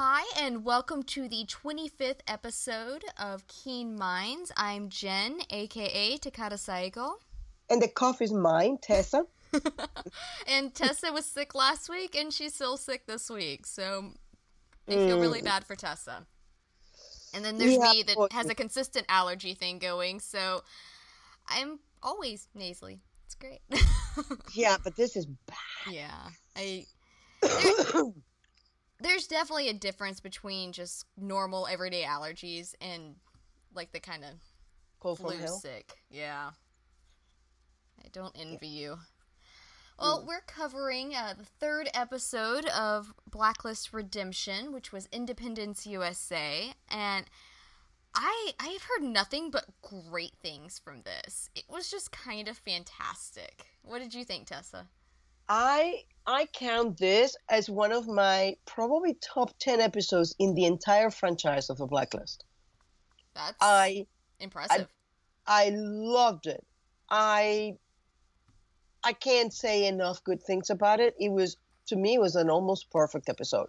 Hi, and welcome to the 25th episode of Keen Minds. I'm Jen, aka Takata Saigo. And the cough is mine, Tessa. and Tessa was sick last week, and she's still sick this week, so I feel mm. really bad for Tessa. And then there's Yeah, me that has a consistent allergy thing going, so I'm always nasally. It's great. Yeah, but this is bad. yeah, I there's definitely a difference between just normal everyday allergies and like the kind of Cold flu sick. Yeah. I don't envy you. Well, we're covering uh, the third episode of Blacklist Redemption, which was Independence USA, and I I have heard nothing but great things from this. It was just kind of fantastic. What did you think, Tessa? I I count this as one of my probably top ten episodes in the entire franchise of the Blacklist. That's I impressive. I loved it. I I can't say enough good things about it. It was to me it was an almost perfect episode.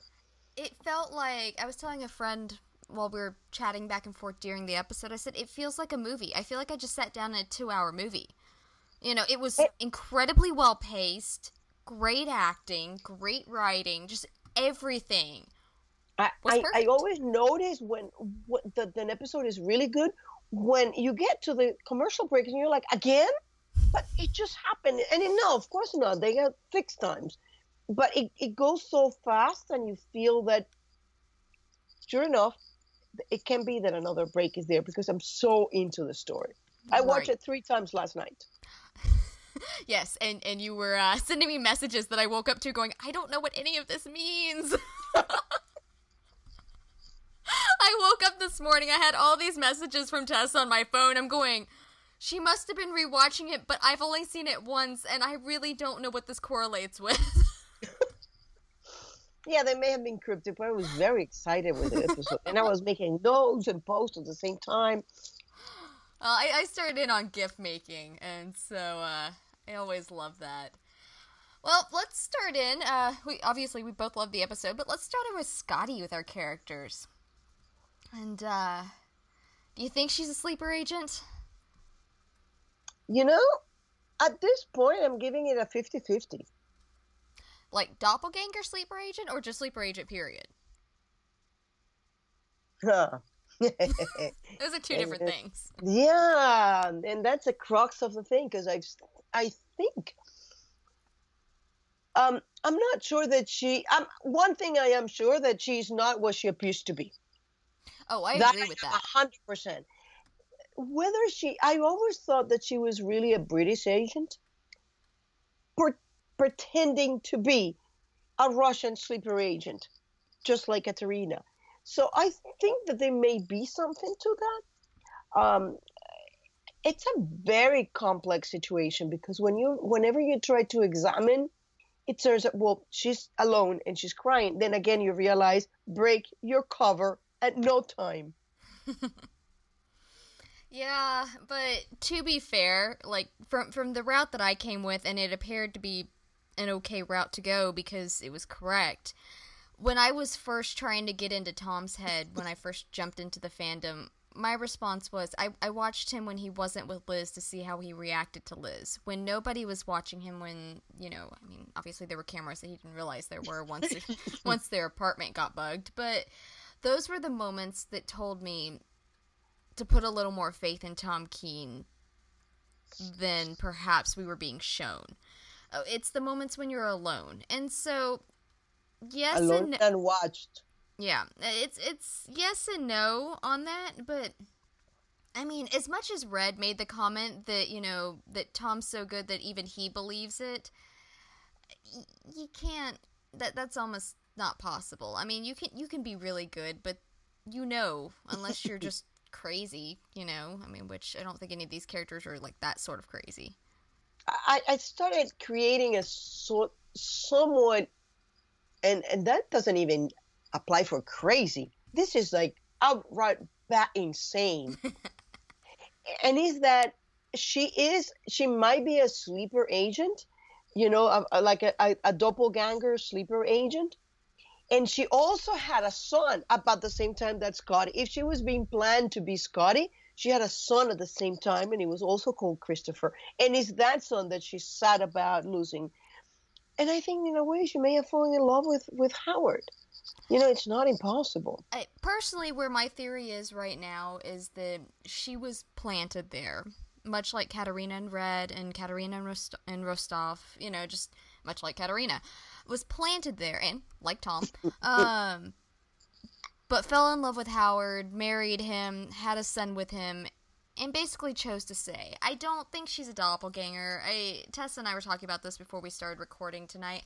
it felt like I was telling a friend while we were chatting back and forth during the episode. I said it feels like a movie. I feel like I just sat down in a two-hour movie. You know, it was It- incredibly well paced, great acting, great writing, just everything. I, I, I always notice when what the, an episode is really good when you get to the commercial break and you're like again? But it just happened and it, no of course not they got fixed times. But it, it goes so fast and you feel that sure enough it can be that another break is there because i'm so into the story. I watched it three times last night Yes, and and you were uh, sending me messages that I woke up to, going, I don't know what any of this means. I woke up this morning. I had all these messages from Tess on my phone. I'm going. She must have been rewatching it, but I've only seen it once, and I really don't know what this correlates with. yeah they may have been cryptic but i was very excited with the episode and i was making notes and posts at the same time Uh, I, I started in on gift making, and so uh, I always love that. Well, let's start in. Uh, we obviously we both love the episode, but let's start in with Scottie with our characters. And uh, do you think she's a sleeper agent? You know, at this point, I'm giving it a 50 50. Like doppelganger sleeper agent, or just sleeper agent? Period. yeah, Those are two different Uh, things. Yeah, and that's the crux of the thing because I, I think. Um, I'm not sure that she. Um, one thing I am sure that she's not what she appears to be. Oh, I That agree with that. a hundred percent. Whether she, I always thought that she was really a British agent, per, pretending to be a Russian sleeper agent, just like Katarina. So I think that there may be something to that. Um, it's a very complex situation because when you, whenever you try to examine, it turns out well she's alone and she's crying. Then again, you realize break your cover at no time. Yeah, but to be fair, like from from the route that I came with, and it appeared to be an okay route to go because it was correct. When I was first trying to get into Tom's head, when I first jumped into the fandom, my response was I, I watched him when he wasn't with Liz to see how he reacted to Liz. When nobody was watching him, when you know, I mean, obviously there were cameras that he didn't realize there were once once their apartment got bugged, but those were the moments that told me to put a little more faith in Tom Keen than perhaps we were being shown. Oh, it's the moments when you're alone, and so yes and alone no, and watched. Yeah, it's it's yes and no on that, but I mean, as much as Red made the comment that you know that Tom's so good that even he believes it, y- you can't. That that's almost not possible. I mean, you can you can be really good, but you know, unless you're just crazy, you know. I mean, which I don't think any of these characters are like that sort of crazy. I, I started creating a sort somewhat, and and that doesn't even apply for crazy. This is like outright bat insane. and is that she is she might be a sleeper agent, you know, a, a- like a, a, a doppelganger sleeper agent. And she also had a son about the same time that Scottie. If she was being planned to be Scottie, she had a son at the same time, and he was also called Christopher. And it's that son that she's sad about losing. And I think, in a way, she may have fallen in love with, with Howard. You know, it's not impossible. I, personally, where my theory is right now is that she was planted there, much like Katarina and Red and Katarina and, Rost- and Rostov. You know, just much like Katarina was planted there, and like Tom, um, but fell in love with Howard, married him, had a son with him, and basically chose to stay. I don't think she's a doppelganger. I Tessa and I were talking about this before we started recording tonight.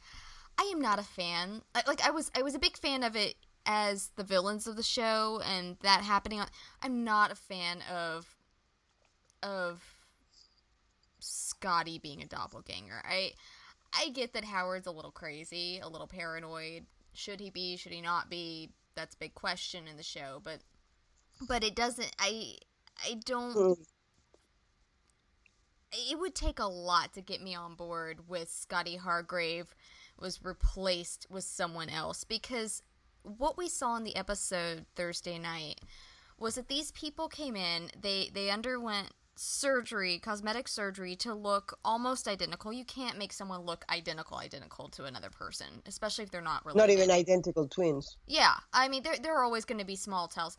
I am not a fan. I, like I was, I was a big fan of it as the villains of the show and that happening. On, I'm not a fan of of Scottie being a doppelganger. I I get that Howard's a little crazy, a little paranoid. Should he be? Should he not be? That's a big question in the show, but but it doesn't. I I don't. Mm. It would take a lot to get me on board with Scottie Hargrave was replaced with someone else because what we saw in the episode Thursday night was that these people came in, they they underwent surgery, cosmetic surgery to look almost identical. You can't make someone look identical identical to another person, especially if they're not related. Not even identical twins. Yeah. I mean, there there are always going to be small tells.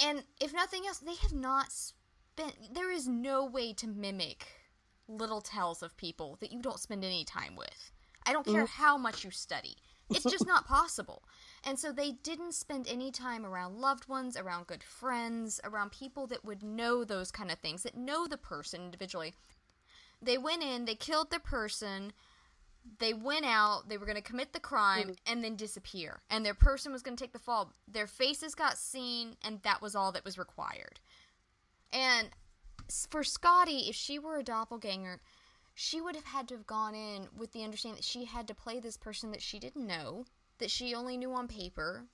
And if nothing else, they have not spent there is no way to mimic little tells of people that you don't spend any time with. I don't care mm-hmm. how much you study. It's just not possible. And so they didn't spend any time around loved ones, around good friends, around people that would know those kind of things, that know the person individually. They went in, they killed the person, they went out, they were going to commit the crime, mm-hmm. and then disappear. And their person was going to take the fall. Their faces got seen, and that was all that was required. And for Scottie, if she were a doppelganger, she would have had to have gone in with the understanding that she had to play this person that she didn't know, that she only knew on paper.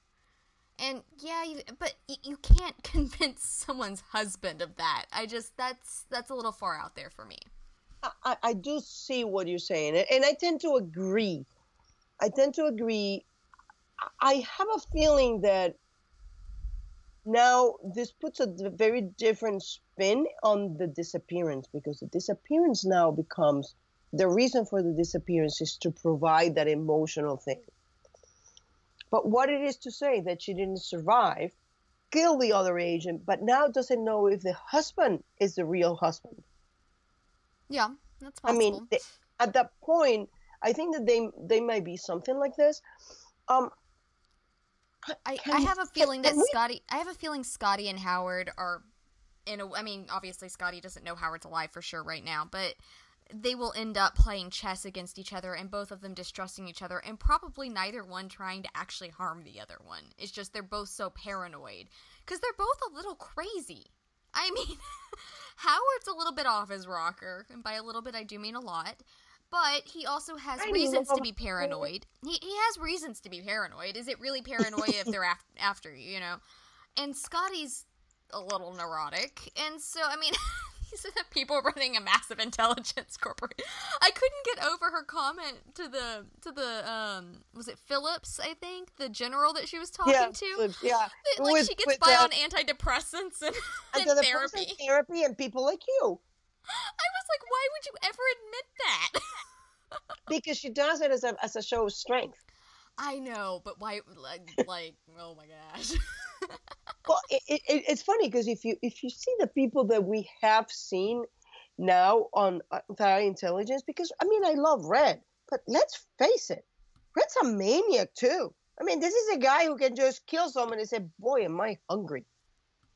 And yeah, you, but you can't convince someone's husband of that. I just that's that's a little far out there for me. I, I do see what you're saying, and I tend to agree. I tend to agree. I have a feeling that now this puts a very different spin on the disappearance because the disappearance now becomes the reason for the disappearance is to provide that emotional thing. But what it is to say that she didn't survive, kill the other agent, but now doesn't know if the husband is the real husband. Yeah, that's possible. I mean, they, at that point, I think that they they might be something like this. Um, I, I have a feeling that Scottie. I have a feeling Scottie and Howard are, in a. I mean, obviously Scottie doesn't know Howard's alive for sure right now, but they will end up playing chess against each other and both of them distrusting each other and probably neither one trying to actually harm the other one. It's just they're both so paranoid because they're both a little crazy. I mean, Howard's a little bit off his rocker, and by a little bit I do mean a lot. But he also has I reasons to be paranoid. He, he has reasons to be paranoid. Is it really paranoia if they're af- after you, you know? And Scottie's a little neurotic. And so, I mean, these are the people running a massive intelligence corporation. I couldn't get over her comment to the to the um was it Phillips I think the general that she was talking yeah, to. Yeah, like with, she gets by on antidepressants and, and therapy, therapy, and people like you. I was like, why would you ever admit that? because she does it as a as a show of strength. I know, but why? Like, like oh my gosh. well, it, it, it's funny because if you if you see the people that we have seen now on uh, intelligence, because I mean I love Red, but let's face it, Red's a maniac too. I mean, this is a guy who can just kill someone and say, "Boy, am I hungry."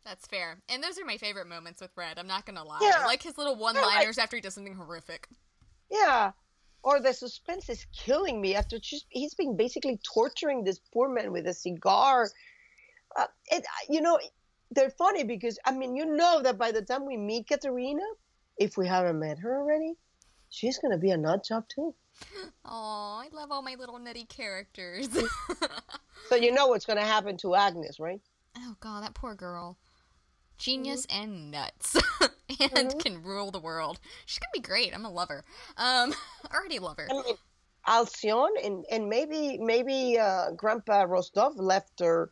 That's fair, and those are my favorite moments with Red. I'm not gonna lie. Yeah. I like his little one-liners yeah, after he does something horrific. Yeah, or the suspense is killing me after just, he's been basically torturing this poor man with a cigar. Uh, it, you know, they're funny because I mean, you know that by the time we meet Katarina, if we haven't met her already, she's gonna be a nut job too. Oh, I love all my little nutty characters. so you know what's gonna happen to Agnes, right? Oh god, that poor girl. Genius mm-hmm. and nuts. and mm-hmm. can rule the world. She's gonna be great. I'm a lover. Um, already love her. I mean, Halcyon and and maybe maybe uh, Grandpa Rostov left her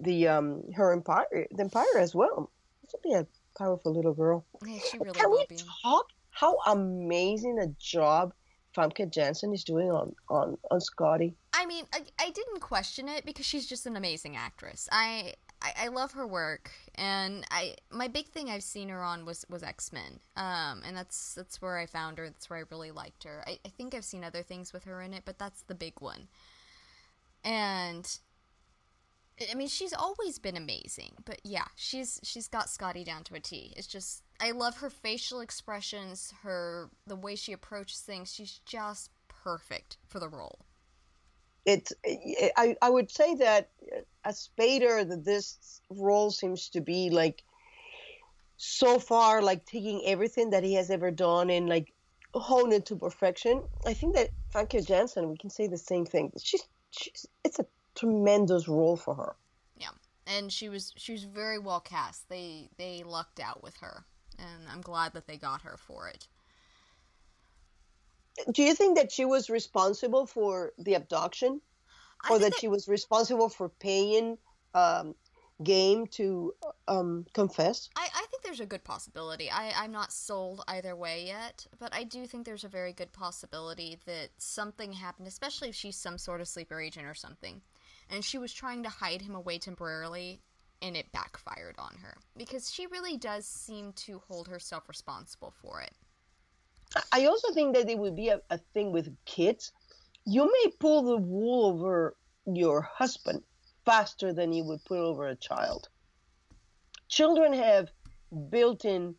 the um her empire the empire as well. Would be a powerful little girl. Yeah, she really Can will we be. talk how amazing a job Famke Janssen is doing on on on Scottie? I mean, I, I didn't question it because she's just an amazing actress. I, I I love her work, and I my big thing I've seen her on was was X Men, um, and that's that's where I found her. That's where I really liked her. I, I think I've seen other things with her in it, but that's the big one. And I mean, she's always been amazing, but yeah, she's she's got Scottie down to a T. It's just I love her facial expressions, her the way she approaches things. She's just perfect for the role. It's I I would say that as Spader that this role seems to be like so far like taking everything that he has ever done and like hone it to perfection. I think that Famke Janssen we can say the same thing. She's she's it's a tremendous role for her. Yeah, and she was she was very well cast. They they lucked out with her, and I'm glad that they got her for it. Do you think that she was responsible for the abduction, or think that she was responsible for paying um, Game to um, confess? I, I think there's a good possibility. I, I'm not sold either way yet, but I do think there's a very good possibility that something happened, especially if she's some sort of sleeper agent or something. And she was trying to hide him away temporarily, and it backfired on her. Because she really does seem to hold herself responsible for it. I also think that it would be a, a thing with kids. You may pull the wool over your husband faster than you would put over a child. Children have built-in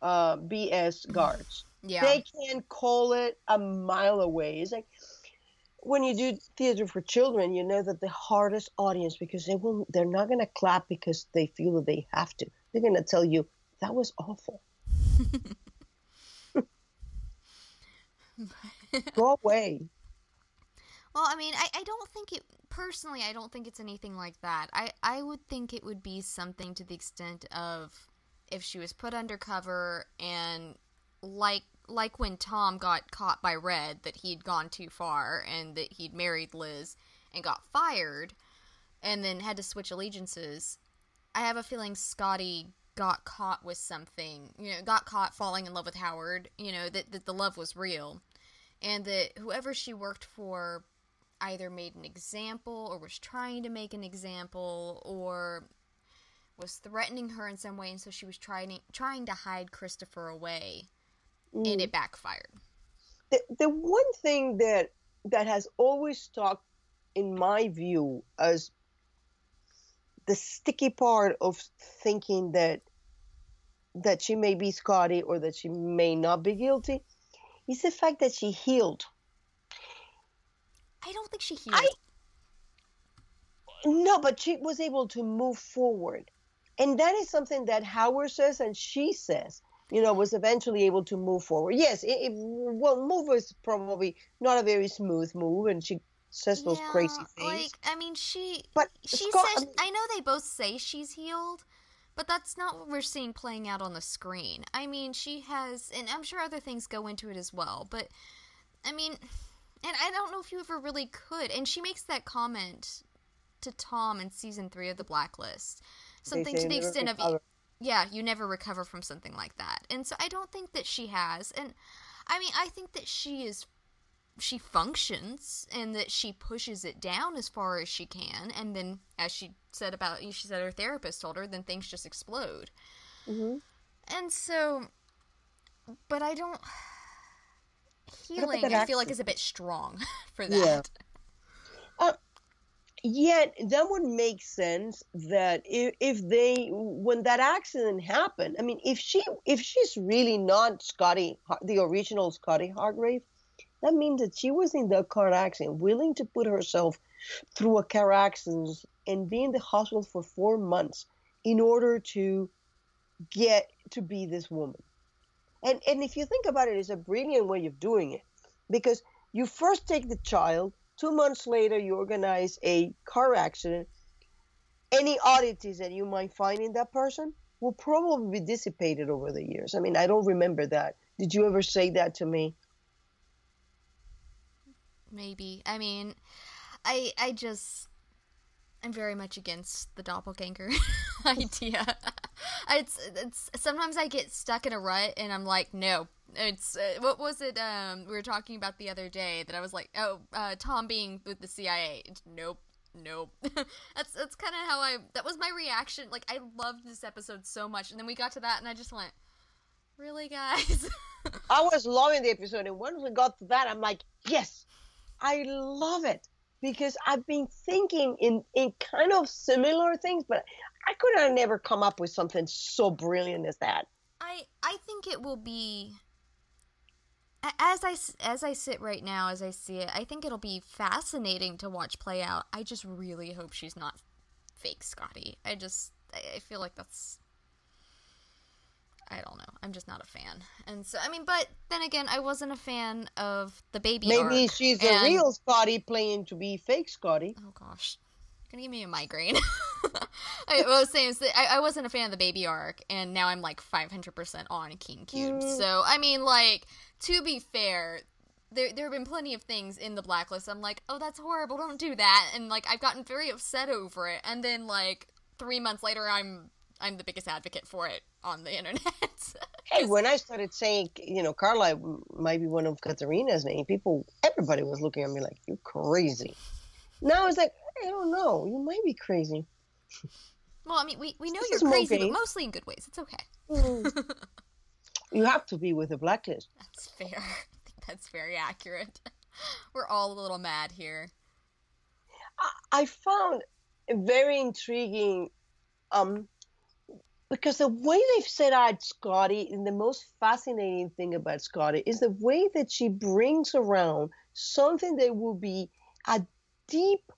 uh, BS guards. Yeah. They can call it a mile away. It's like when you do theater for children, you know that the hardest audience because they will they're not gonna clap because they feel that they have to. They're gonna tell you that was awful. Go away. Well, I mean, I, I don't think it personally. I don't think it's anything like that. I I would think it would be something to the extent of if she was put undercover and like like when Tom got caught by Red that he'd gone too far and that he'd married Liz and got fired and then had to switch allegiances. I have a feeling Scotty got caught with something, you know, got caught falling in love with Howard, you know, that, that the love was real. And that whoever she worked for either made an example or was trying to make an example or was threatening her in some way and so she was trying trying to hide Christopher away and mm. it backfired. The, the one thing that that has always stuck in my view as the sticky part of thinking that that she may be Scotty or that she may not be guilty is the fact that she healed. I don't think she healed. I no, but she was able to move forward. And that is something that Howard says and she says, you know, was eventually able to move forward. Yes, it, it well, move was probably not a very smooth move, and she says those yeah, crazy things. Like, I mean, she But she Scott- says um, I know they both say she's healed, but that's not what we're seeing playing out on the screen. I mean, she has and I'm sure other things go into it as well, but I mean, and I don't know if you ever really could. And she makes that comment to Tom in season 3 of The Blacklist. Something to the extent of. Yeah, you never recover from something like that. And so I don't think that she has. And I mean, I think that she is she functions and that she pushes it down as far as she can and then as she said about she said her therapist told her then things just explode. Mhm. And so but I don't healing I feel like is a bit strong for that Yeah. that. Yet that would make sense that if, if they when that accident happened, I mean, if she if she's really not Scottie, the original Scottie Hargrave, that means that she was in the car accident, willing to put herself through a car accident and be in the hospital for four months in order to get to be this woman. And and if you think about it, it's a brilliant way of doing it because you first take the child. Two months later, you organize a car accident. Any oddities that you might find in that person will probably be dissipated over the years. I mean, I don't remember that. Did you ever say that to me? maybe. I mean, I I just I'm very much against the doppelganger idea. it's it's sometimes I get stuck in a rut and I'm like, no. It's uh, what was it um we were talking about the other day that I was like, oh, uh, Tom being with the CIA. Nope. Nope. that's that's kind of how I that was my reaction. Like I loved this episode so much and then we got to that and I just went, "Really, guys?" I was loving the episode and once we got to that I'm like, "Yes. I love it." because I've been thinking in in kind of similar things, but I could have never come up with something so brilliant as that. I I think it will be as I as I sit right now as I see it. I think it'll be fascinating to watch play out. I just really hope she's not fake Scottie. I just I feel like that's I don't know. I'm just not a fan. And so, I mean, but then again, I wasn't a fan of the baby. Maybe arc, she's and... a real Scottie playing to be fake Scottie. Oh gosh, gonna give me a migraine. I was saying I, I wasn't a fan of the baby arc, and now I'm like 500% on Keen Cube. Mm. So I mean, like to be fair, there there have been plenty of things in the blacklist. I'm like, oh, that's horrible. Don't do that. And like I've gotten very upset over it. And then like three months later, I'm I'm the biggest advocate for it on the internet. hey, when I started saying, you know, Carla might be one of Katarina's name, people, everybody was looking at me like, you're crazy. Now it's like, I don't know, you might be crazy. Well, I mean, we, we know this you're crazy, but mostly in good ways. It's okay. Mm. you have to be with a blacklist. That's fair. I think that's very accurate. We're all a little mad here. I, I found very intriguing um, because the way they've set out Scottie, and the most fascinating thing about Scottie is the way that she brings around something that will be a deep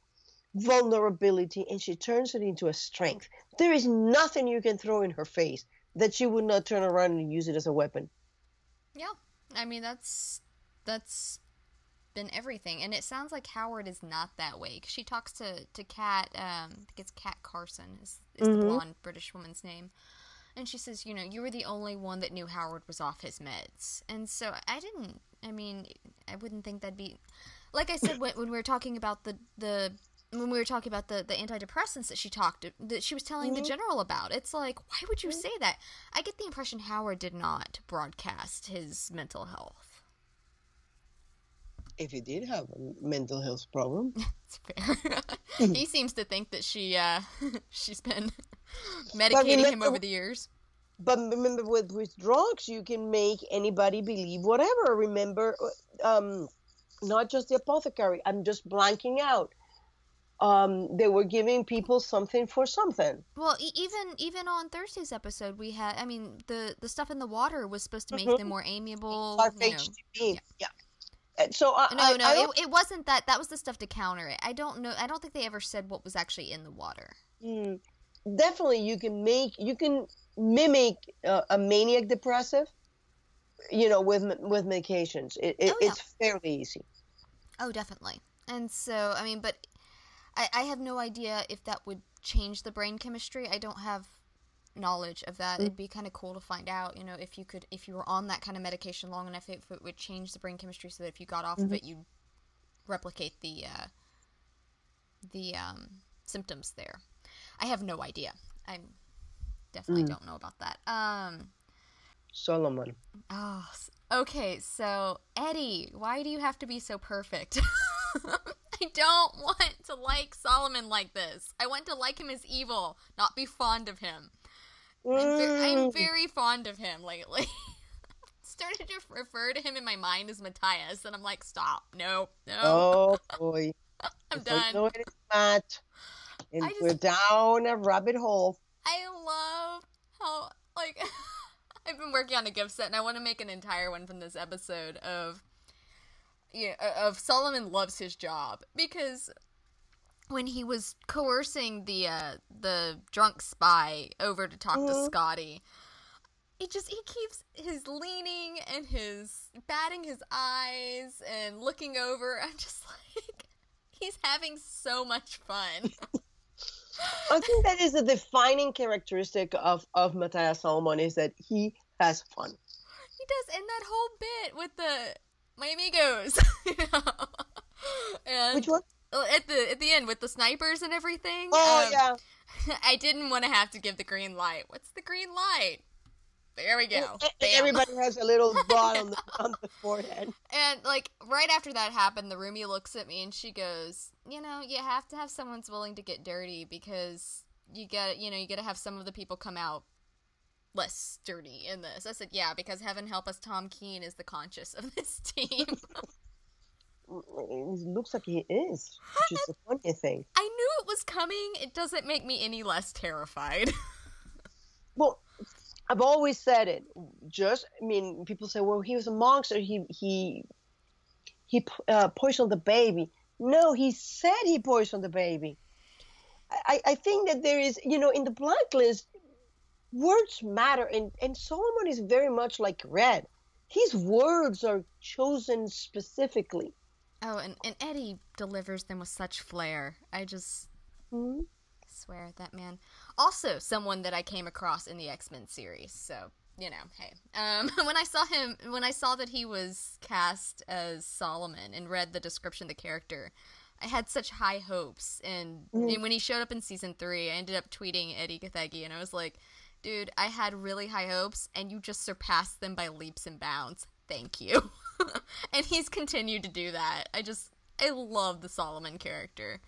vulnerability and she turns it into a strength. There is nothing you can throw in her face that she would not turn around and use it as a weapon. Yeah. I mean that's that's been everything and it sounds like Howard is not that way cuz she talks to to Kat um I think it's Kat Carson is is mm-hmm. the blonde British woman's name. And she says, you know, you were the only one that knew Howard was off his meds. And so I didn't, I mean, I wouldn't think that'd be, like I said, when, when we were talking about the, the, when we were talking about the, the antidepressants that she talked that she was telling mm-hmm. the general about it's like why would you mm-hmm. say that? I get the impression howard did not broadcast his mental health. If he did have a mental health problem. It's fair. He seems to think that she uh she's been medicating him over the years. But remember with with drugs you can make anybody believe whatever. Remember um not just the apothecary. I'm just blanking out um, they were giving people something for something. Well, e- even even on Thursday's episode, we had. I mean, the the stuff in the water was supposed to make mm-hmm. them more amiable. You know, yeah. yeah. So I, no, I, no, I it, it, wasn't that. That was the stuff to counter it. I don't know. I don't think they ever said what was actually in the water. Mm, definitely, you can make you can mimic uh, a maniac depressive. You know, with with medications, it, it, oh, yeah. it's fairly easy. Oh, definitely. And so, I mean, but I, I have no idea if that would change the brain chemistry. I don't have knowledge of that. Mm. It'd be kind of cool to find out, you know, if you could, if you were on that kind of medication long enough, if it would change the brain chemistry so that if you got off mm-hmm. of it, you'd replicate the, uh, the, um, symptoms there. I have no idea. I definitely mm. don't know about that. Um, Solomon. Oh, okay. So, Eddie, why do you have to be so perfect? I don't want to like Solomon like this. I want to like him as evil, not be fond of him. I'm, ve- I'm mm. very fond of him lately. Started to refer to him in my mind as Matias, and I'm like, stop, no, no. Oh boy, I'm done. No, it is not. And just, we're down a rabbit hole. I love how like I've been working on a gift set, and I want to make an entire one from this episode of yeah, of Solomon loves his job because when he was coercing the uh, the drunk spy over to talk mm-hmm. to Scottie, he just he keeps his leaning and his batting his eyes and looking over. I'm just like he's having so much fun. I think that is a defining characteristic of of Matias Solomon is that he has fun. He does, and that whole bit with the my amigos. and Which one? oh, at the at the end with the snipers and everything. Oh um, yeah. I didn't want to have to give the green light. What's the green light? There we go. And Everybody has a little dot on the on the forehead. And like right after that happened, the roomie looks at me and she goes, "You know, you have to have someone's willing to get dirty because you got, you know, you got to have some of the people come out less sturdy in this." I said, "Yeah, because heaven help us, Tom Keen is the conscious of this team." It looks like he is, which is the funny thing. I knew it was coming. It doesn't make me any less terrified. Well, I've always said it. Just, I mean, people say, "Well, he was a monster. He he he uh, poisoned the baby." No, he said he poisoned the baby. I, I think that there is, you know, in the blacklist, words matter, and and Solomon is very much like Red. His words are chosen specifically. oh, and and Eddie delivers them with such flair. I just Mhm. swear that man also someone that i came across in the x-men series so you know hey um when i saw him when i saw that he was cast as solomon and read the description of the character i had such high hopes and, Mhm. and when he showed up in season three i ended up tweeting eddie Gathegi and i was like dude i had really high hopes and you just surpassed them by leaps and bounds thank you and he's continued to do that i just i love the solomon character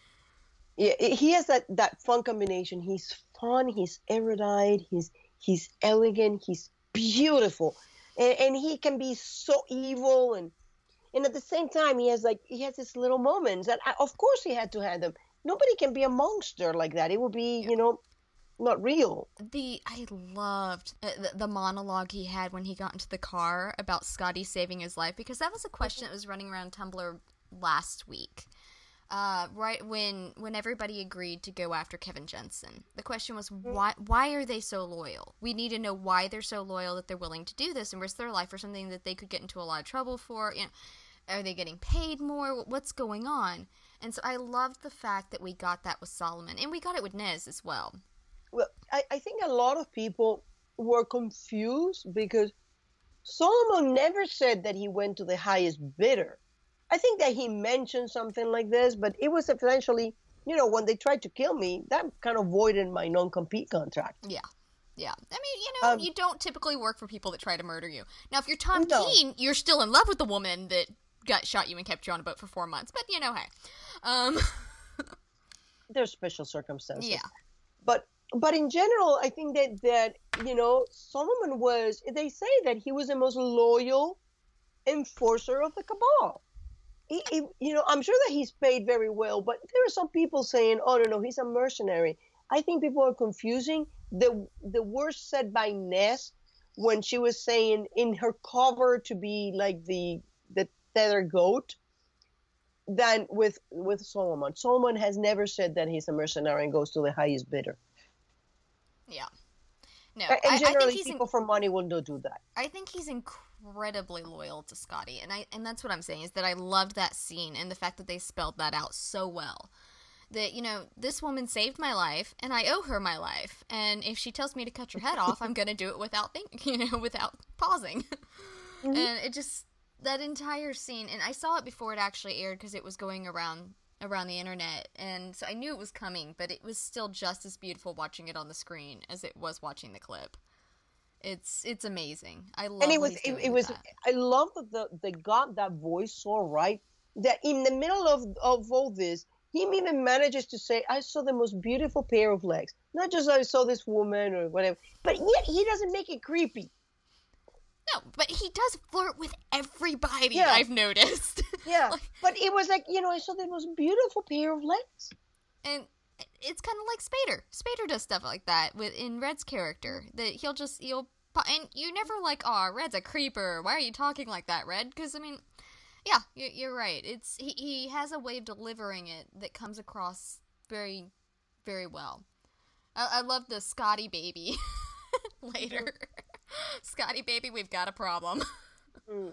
Yeah, he has that that fun combination. He's fun. He's erudite. He's he's elegant. He's beautiful, and, and he can be so evil and and at the same time he has like he has his little moments that I, of course he had to have them. Nobody can be a monster like that. It would be you know not real. the I loved uh, the, the monologue he had when he got into the car about Scottie saving his life because that was a question that was running around Tumblr last week. Uh, right when when everybody agreed to go after Kevin Jensen, the question was why why are they so loyal? We need to know why they're so loyal that they're willing to do this and risk their life for something that they could get into a lot of trouble for. You know, are they getting paid more? What's going on? And so I loved the fact that we got that with Solomon, and we got it with Nez as well. Well, I, I think a lot of people were confused because Solomon never said that he went to the highest bidder. I think that he mentioned something like this, but it was essentially, you know, when they tried to kill me, that kind of voided my non-compete contract. Yeah. Yeah. I mean, you know, Um, you don't typically work for people that try to murder you. Now, if you're Tom No. You're still in love with the woman that got shot you and kept you on a boat for four months. But, you know, hey. Um, There's special circumstances. yeah. But but in general, I think that that you know Solomon was. They say that he was the most loyal enforcer of the cabal. He, he, you know, I'm sure that he's paid very well, but there are some people saying, "Oh no, no, he's a mercenary." I think people are confusing the the words said by Nez when she was saying in her cover to be like the the tether goat than with with Solomon. Solomon has never said that he's a mercenary and goes to the highest bidder. Yeah. No, And I, I generally, think he's in, people for money will not do that. I think he's incredibly loyal to Scottie, and I and that's what I'm saying is that I loved that scene and the fact that they spelled that out so well. That you know, this woman saved my life, and I owe her my life. And if she tells me to cut your head off, I'm gonna do it without think, you know, without pausing. Mhm. And it just that entire scene, and I saw it before it actually aired because it was going around around the internet, and so I knew it was coming. But it was still just as beautiful watching it on the screen as it was watching the clip. It's it's amazing. I love. and it was it, it was that. I love that the they got that voice so right that in the middle of of all this he even manages to say I saw the most beautiful pair of legs not just I saw this woman or whatever but yet he doesn't make it creepy No, but he does flirt with everybody. Yeah. I've noticed. yeah Like- but it was like you know I saw the most beautiful pair of legs and it's kind of like Spader. Spader does stuff like that with in Red's character. That he'll just he'll and you never like, oh, Red's a creeper. Why are you talking like that, Red? Because I mean, yeah, you're, you're right. It's he he has a way of delivering it that comes across very, very well. I, I love the Scottie baby later. Mm-hmm. Scottie baby, we've got a problem. Mm.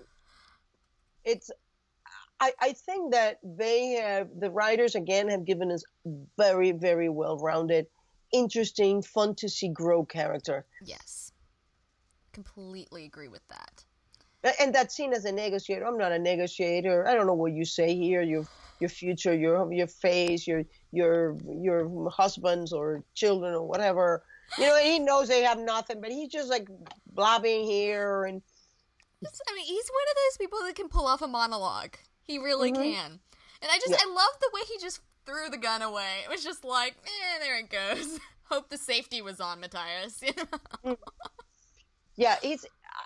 it's I, I think that they have the writers again have given us very very well rounded interesting fun to see grow character yes, completely agree with that. And that's seen as a negotiator i'm not a negotiator i don't know what you say here Your your future, your your face, your your your husbands or children or whatever. You know, he knows they have nothing, but he's just like blabbing here and. I mean, he's one of those people that can pull off a monologue. He really Mhm. can. And I just, Yeah. I love the way he just threw the gun away. It was just like, eh, there it goes. Hope the safety was on, Matias. You know? Yeah, it's.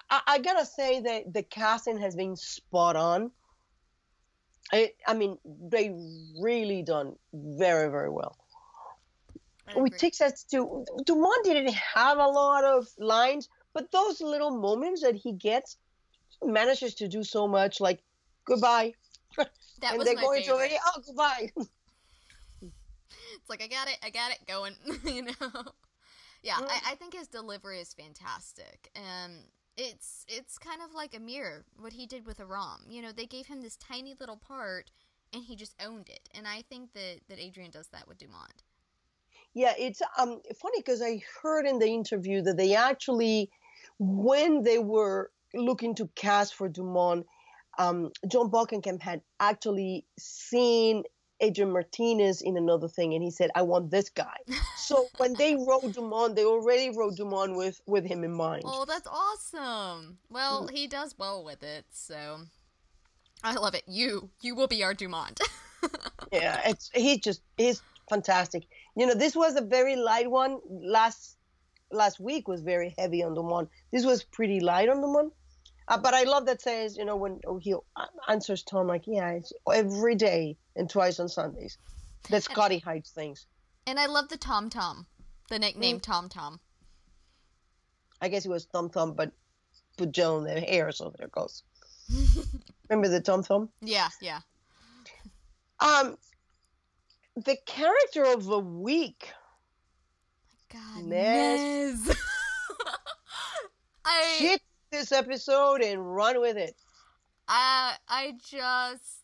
I, I gotta say that the casting has been spot on. I, I mean, they really done very, very well. I Which agree. takes us to Dumont didn't have a lot of lines, but those little moments that he gets he manages to do so much. Like goodbye, that and was they're going favorite. to oh goodbye. It's like I got it, I got it going. you know. Yeah, Mm. I, I think his delivery is fantastic, and it's it's kind of like a mirror what he did with Aram. You know, they gave him this tiny little part, and he just owned it. And I think that that Adrian does that with Dumont. Yeah, it's um funny because I heard in the interview that they actually, when they were looking to cast for Dumont, um, Jon Bokenkamp had actually seen Adrian Martinez in another thing, and he said, "I want this guy." so when they wrote Dumont, they already wrote Dumont with with him in mind. Oh, that's awesome. Well, Mm. he does well with it, so I love it. You, you will be our Dumont. Yeah, it's he just he's fantastic. You know, this was a very light one. Last last week was very heavy on the one. This was pretty light on the one. Uh, but I love that says, you know, when oh, he answers Tom like, yeah, it's every day and twice on Sundays. That Scottie hides things. and I love the Tom Tom, the nickname Mm. Tom Tom. I guess it was Tom Thumb, but put Joe in their hair, so there it goes. Remember the Tom Tom? Yeah, yeah. Um, the character of the week. My God, Nez. Nez. I, Shit this episode and run with it. I, I just,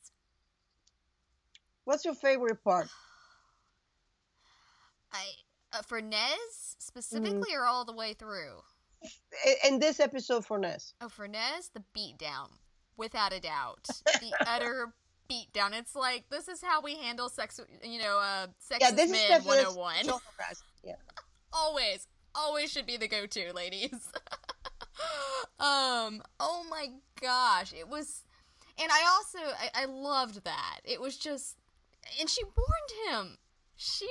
What's your favorite part? I, uh, for Nez specifically, or all the way through. In this episode for Nez. Oh, for Nez, the beatdown, without a doubt, the utter beatdown. It's like this is how we handle sex. You know, uh, sex Yeah, is this is mid definitely 101. Yeah. always always should be the go-to ladies um oh my gosh it was and i also I, I loved that it was just and she warned him she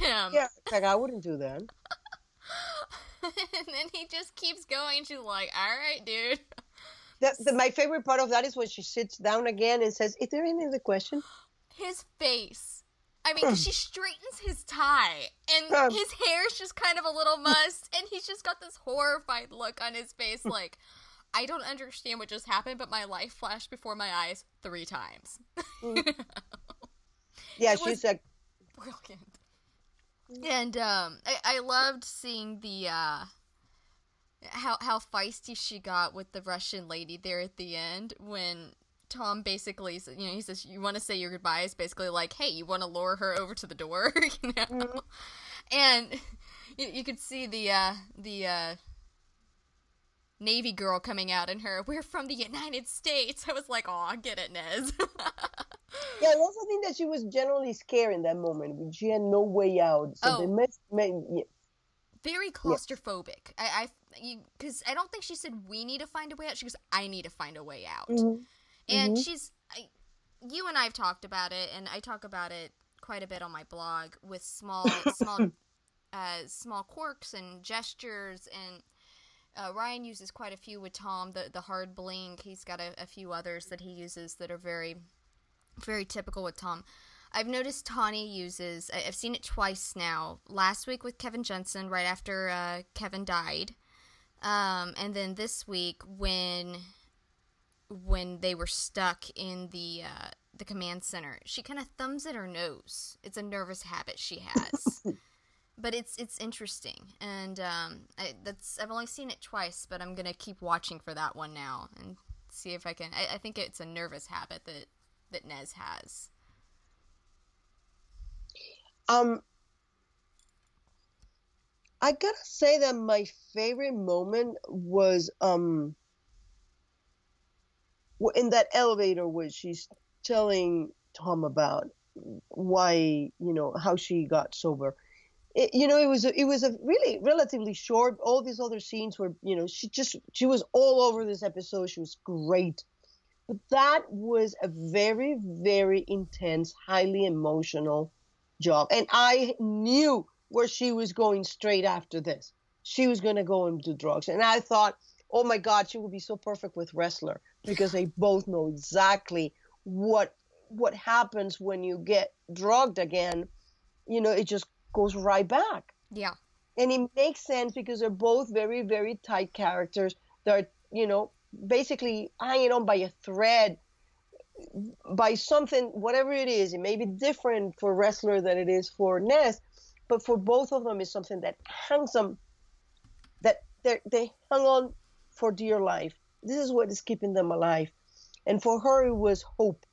warned him Yeah, like I wouldn't do that. and then he just keeps going she's like all right dude The, the, my favorite part of that is when she sits down again and says, "Is there any other question?" his face I mean, she straightens his tie, and his hair is just kind of a little mussed, and he's just got this horrified look on his face, like, I don't understand what just happened, but my life flashed before my eyes three times. Yeah, It she's like, Brilliant. And um, I, I loved seeing the uh, how how feisty she got with the Russian lady there at the end when Tom basically, you know, he says, "You want to say your goodbyes?" Basically, like, "Hey, you want to lure her over to the door?" you know, Mhm. and you, you could see the uh, the uh, Navy girl coming out in her. We're from the United States. I was like, "Aw, get it, Nez." yeah. I also think that she was generally scared in that moment. She had no way out. So Oh. they made, made yeah. very claustrophobic. I, I, because I don't think she said we need to find a way out. She goes, I need to find a way out. Mhm. And Mhm. she's, I, you and I have talked about it, and I talk about it quite a bit on my blog with small, small, uh, small quirks and gestures. And uh, Ryan uses quite a few with Tom. The the hard blink. He's got a, a few others that he uses that are very, very typical with Tom. I've noticed Tawny uses. I've seen it twice now. Last week with Kevin Jensen, right after uh, Kevin died, um, and then this week when when they were stuck in the uh, the command center, she kind of thumbs at her nose. It's a nervous habit she has, but it's it's interesting, and um, I, that's I've only seen it twice, but I'm gonna keep watching for that one now and see if I can. I, I think it's a nervous habit that that Nez has. Um, I gotta say that my favorite moment was um in that elevator where she's telling Tom about why you know how she got sober. It, you know, it was it was a really relatively short. All these other scenes were, you know, she just she was all over this episode. She was great, but that was a very very intense, highly emotional job, and I knew where she was going straight after this. She was going to go and do drugs, and I thought, oh my God, she would be so perfect with Ressler because they both know exactly what what happens when you get drugged again. You know, it just goes right back. Yeah. And it makes sense because they're both very, very tight characters. They're, you know, basically hanging on by a thread by something, whatever it is. It may be different for Ressler than it is for Nez, but for both of them, it's something that hangs them, that they they hung on for dear life. This is what is keeping them alive. And for her, it was hope.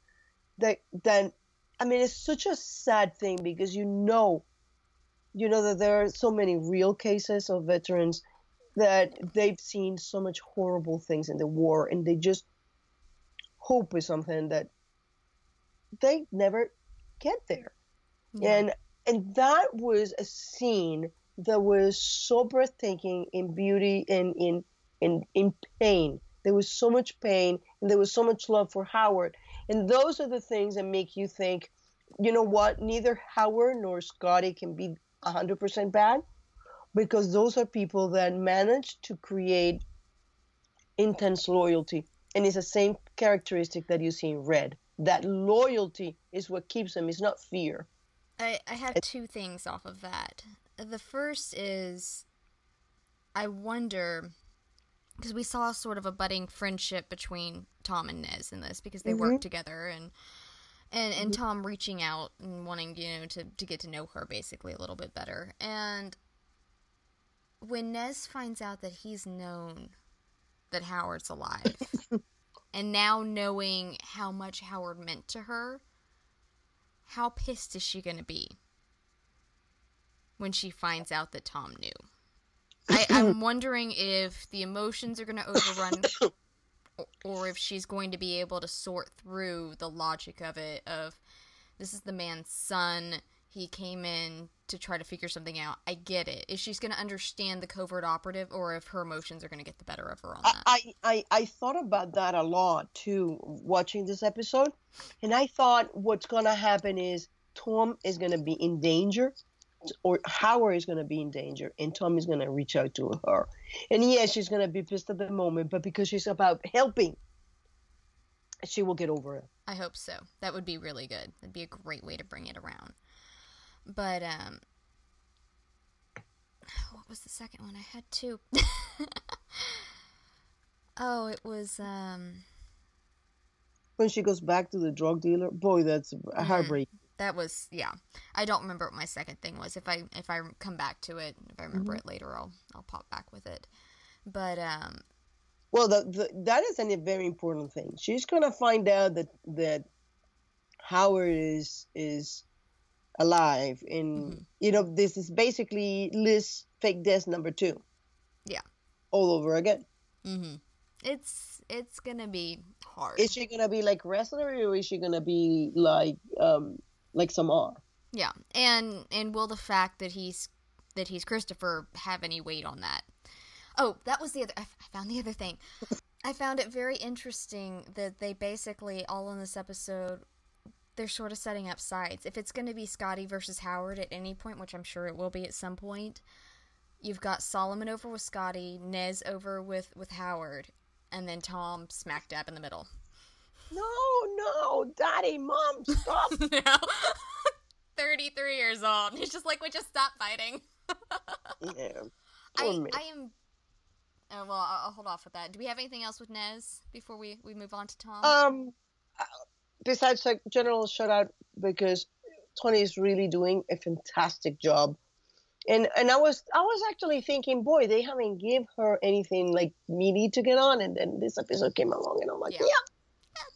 That then, I mean, it's such a sad thing because you know, you know that there are so many real cases of veterans that they've seen so much horrible things in the war, and they just hope is something that they never get there. Yeah. And and that was a scene that was so breathtaking in beauty and in in in pain. There was so much pain and there was so much love for Howard. And those are the things that make you think, you know what, neither Howard nor Scottie can be 100% bad because those are people that manage to create intense loyalty. And it's the same characteristic that you see in Red. That loyalty is what keeps them, it's not fear. I, I have two things off of that. The first is I wonder because we saw sort of a budding friendship between Tom and Nez in this because they mm-hmm. work together and and and mm-hmm. Tom reaching out and wanting you know to to get to know her basically a little bit better and when Nez finds out that he's known that Howard's alive and now knowing how much Howard meant to her how pissed is she going to be when she finds out that Tom knew I, I'm wondering if the emotions are going to overrun, or if she's going to be able to sort through the logic of it. Of this is the man's son. He came in to try to figure something out. I get it. If she's going to understand the covert operative, or if her emotions are going to get the better of her on that. I, I, I thought about that a lot too, watching this episode, and I thought what's going to happen is Tom is going to be in danger or Howard is going to be in danger, and Tom is going to reach out to her. And yes, she's going to be pissed at the moment, but because she's about helping, she will get over it. I hope so. That would be really good. That'd be a great way to bring it around. But um, what was the second one? I had two. oh, it was um. When she goes back to the drug dealer, boy, that's a heartbreak. Mm-hmm that was yeah. I don't remember what my second thing was. If I if I come back to it, if I remember mm-hmm. it later, I'll I'll pop back with it. But um. Well, the, the, that is a very important thing. She's gonna find out that that Howard is is alive, and mm-hmm. you know this is basically Liz fake death number two. Yeah. All over again. Mm-hmm. It's it's gonna be hard. Is she gonna be like Ressler or is she gonna be like um like Samar. Yeah, and and will the fact that he's that he's Christopher have any weight on that? Oh, that was the other. I found the other thing. I found it very interesting that they basically all in this episode they're sort of setting up sides. If it's going to be Scottie versus Howard at any point, which I'm sure it will be at some point, you've got Solomon over with Scottie, Nez over with with Howard, and then Tom smack dab in the middle no, no, daddy, mom, stop. now. 33 years old. He's just like, we just stop fighting. yeah. I, I am. Oh, well, I'll, I'll hold off with that. Do we have anything else with Nez before we, we move on to Tom? Um, besides like general shout out because Tawny is really doing a fantastic job. And and I was I was actually thinking, boy, they haven't give her anything like meaty to get on, and then this episode came along, and I'm like, yeah, yeah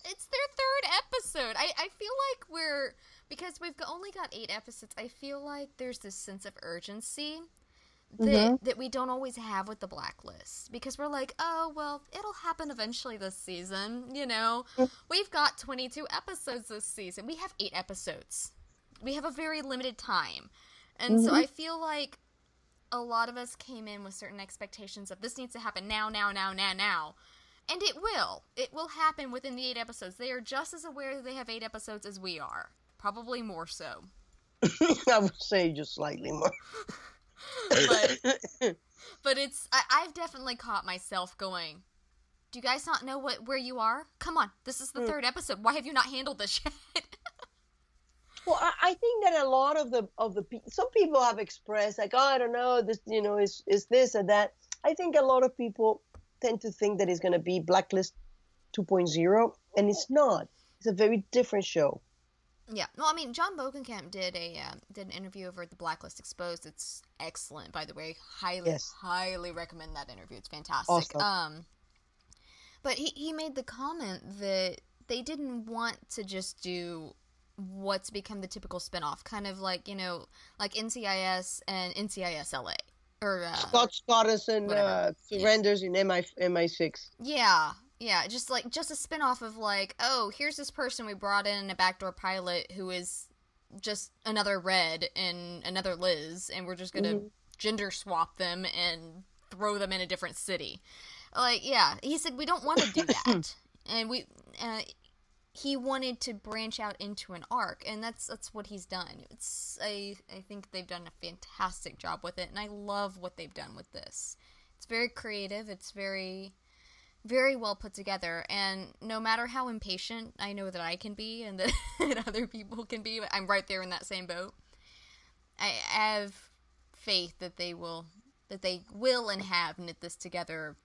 it's their third episode. I, I feel like we're because we've only got eight episodes. I feel like there's this sense of urgency that Mhm. that we don't always have with the blacklist because we're like, oh well, it'll happen eventually this season. You know, we've got 22 episodes this season. We have eight episodes. We have a very limited time, and so Mhm. I feel like a lot of us came in with certain expectations of this needs to happen now, now, now, now, now. And it will. It will happen within the eight episodes. They are just as aware that they have eight episodes as we are. Probably more so. I would say just slightly more. But but it's I, I've definitely caught myself going, Do you guys not know what where you are? Come on, this is the Mm. third episode. Why have you not handled this yet? Well, I, I think that a lot of the of the pe- some people have expressed like, oh, I don't know, this you know is is this or that. I think a lot of people tend to think that it's going to be Blacklist 2.0, and it's not. It's a very different show. Yeah. Well, I mean, Jon Bokenkamp did a um, did an interview over at the Blacklist Exposed. It's excellent, by the way. Highly, Yes. highly recommend that interview. It's fantastic. Awesome. Um, but he he made the comment that they didn't want to just do what's become the typical spinoff, kind of like you know, like NCIS and NCIS LA, or uh, Scott Scotterson whatever. uh, surrenders in MI MI6. Yeah, yeah, just like just a spin-off of like, oh, here's this person we brought in a backdoor pilot who is just another Red and another Liz, and we're just gonna Mhm. gender swap them and throw them in a different city. Like, yeah, he said we don't want to do that, and we. Uh, he wanted to branch out into an arc, and that's that's what he's done. It's I I think they've done a fantastic job with it, and I love what they've done with this. It's very creative. It's very very well put together and no matter how impatient i know that i can be and that, other people can be i'm right there in that same boat i have faith that they will that they will and have knit this together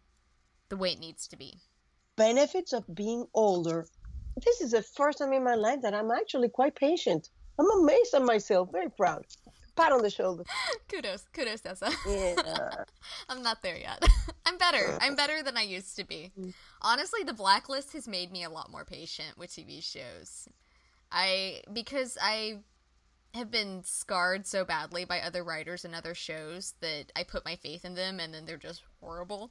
the way it needs to be Benefits of being older. This is the first time in my life that I'm actually quite patient. I'm amazed at myself. Very proud. Pat on the shoulder. kudos kudos tessa. Yeah. i'm not there yet. I'm better. Uh. I'm better than i used to be. Mm. Honestly the blacklist has made me a lot more patient with tv shows. I because i have been scarred so badly by other writers and other shows that i put my faith in them and then they're just horrible.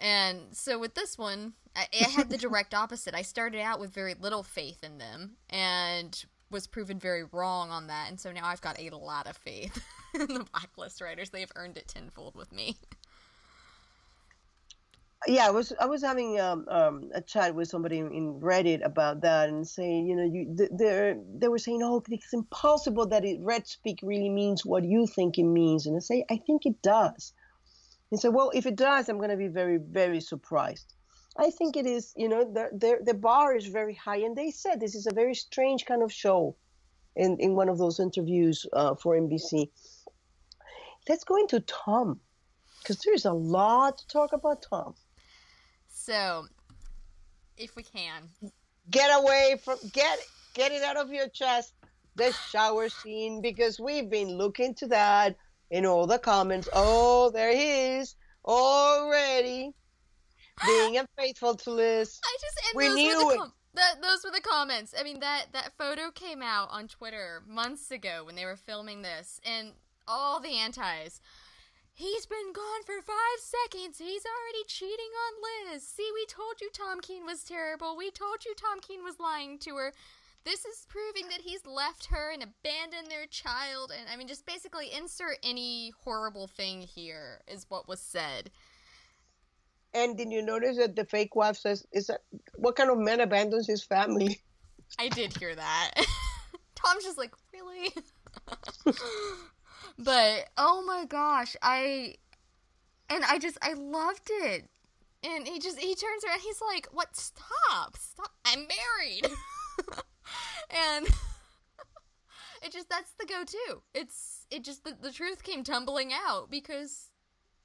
And so with this one I, I had the direct opposite. I started out with very little faith in them and was proven very wrong on that and so now i've got a lot of faith in the blacklist writers they've earned it tenfold with me yeah, I was I was having um, um, a chat with somebody in Reddit about that and saying, you know, you they they were saying, oh, it's impossible that it red speak really means what you think it means, and I say, I think it does. And so, well, if it does, I'm going to be very very surprised. I think it is, you know, the the the bar is very high, and they said this is a very strange kind of show, in in one of those interviews uh, for NBC. Let's go into Tom, because there's a lot to talk about Tom. so if we can get away from get get it out of your chest the shower scene because we've been looking to that in all the comments oh there he is already being unfaithful to liz I just We those knew were it. that those were the comments. I mean that that photo came out on Twitter months ago when they were filming this, and all the antis. He's been gone for five seconds. He's already cheating on Liz. See, we told you Tom Keen was terrible. We told you Tom Keen was lying to her. This is proving that he's left her and abandoned their child. And I mean, just basically insert any horrible thing here, is what was said. And did you notice that the fake wife says is that what kind of man abandons his family I did hear that. Tom's just like, really? but oh my gosh, I and I just I loved it. And he just he turns around, he's like, "What? Stop! Stop! I'm married." and it just that's the go-to. It's it just the, the truth came tumbling out because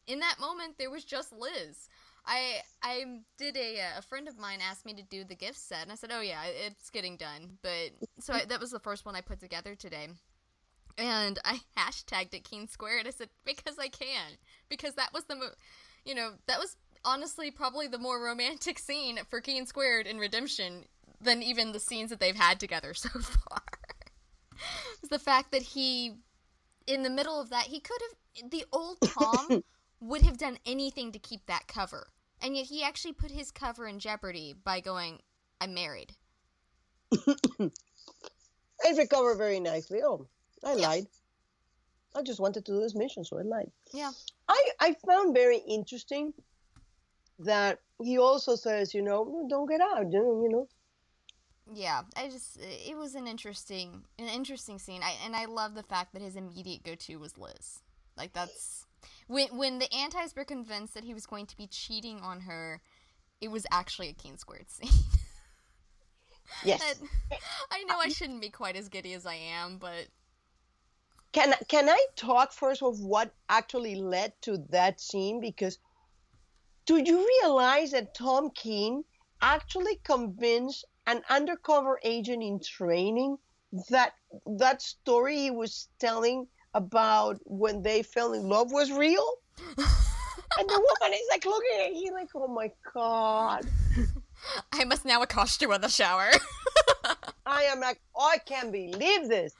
in that moment there was just Liz. I I did a uh, a friend of mine asked me to do the gift set, and I said, "Oh yeah, it's getting done." But so I, that was the first one I put together today, and I hashtagged it Keen Squared. I said because I can, because that was the, mo- you know, that was honestly probably the more romantic scene for Keen Squared in Redemption than even the scenes that they've had together so far. It's the fact that he in the middle of that, he could have the old Tom would have done anything to keep that cover. And yet he actually put his cover in jeopardy by going, I'm married. It recovered very nicely. Oh, I yeah. lied. I just wanted to do this mission, so I lied. Yeah. I, I found very interesting that he also says, you know, don't get out, you know. Yeah, I just it was an interesting an interesting scene. I and I love the fact that his immediate go to was Liz. Like that's when when the antis were convinced that he was going to be cheating on her, it was actually a Keen Squared scene. Yes. I know I shouldn't be quite as giddy as I am, but can can I talk first of what actually led to that scene? Because do you realize that Tom Keen actually convinced an undercover agent in training that that story he was telling about when they fell in love was real? and the woman is like looking at him like, oh my god. I must now accost you in the shower. I am like, oh, I can't believe this.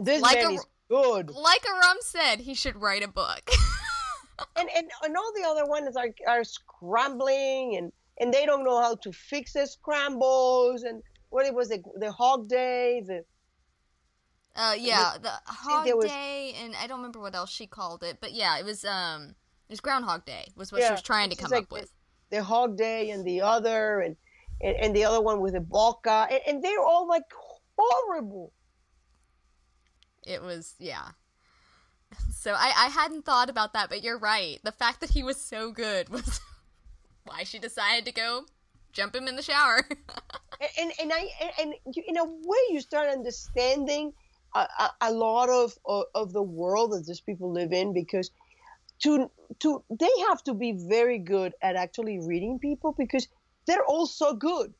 This like man a, is good. Like Aram said, he should write a book. and, and and all the other ones are are scrambling and and they don't know how to fix the scrambles and what it was the the hog day the uh yeah the, the hog was, day and I don't remember what else she called it but yeah it was um it was Groundhog Day was what yeah, she was trying to come like up with. the hog day and the other and and, and the other one with the Balka, and, and they're all like horrible. It was yeah. So I, I hadn't thought about that but you're right. The fact that he was so good was why she decided to go jump him in the shower. And, and, and i and, and in a way you start understanding a, a lot of, of, of the world that these people live in because to to they have to be very good at actually reading people because they're all so good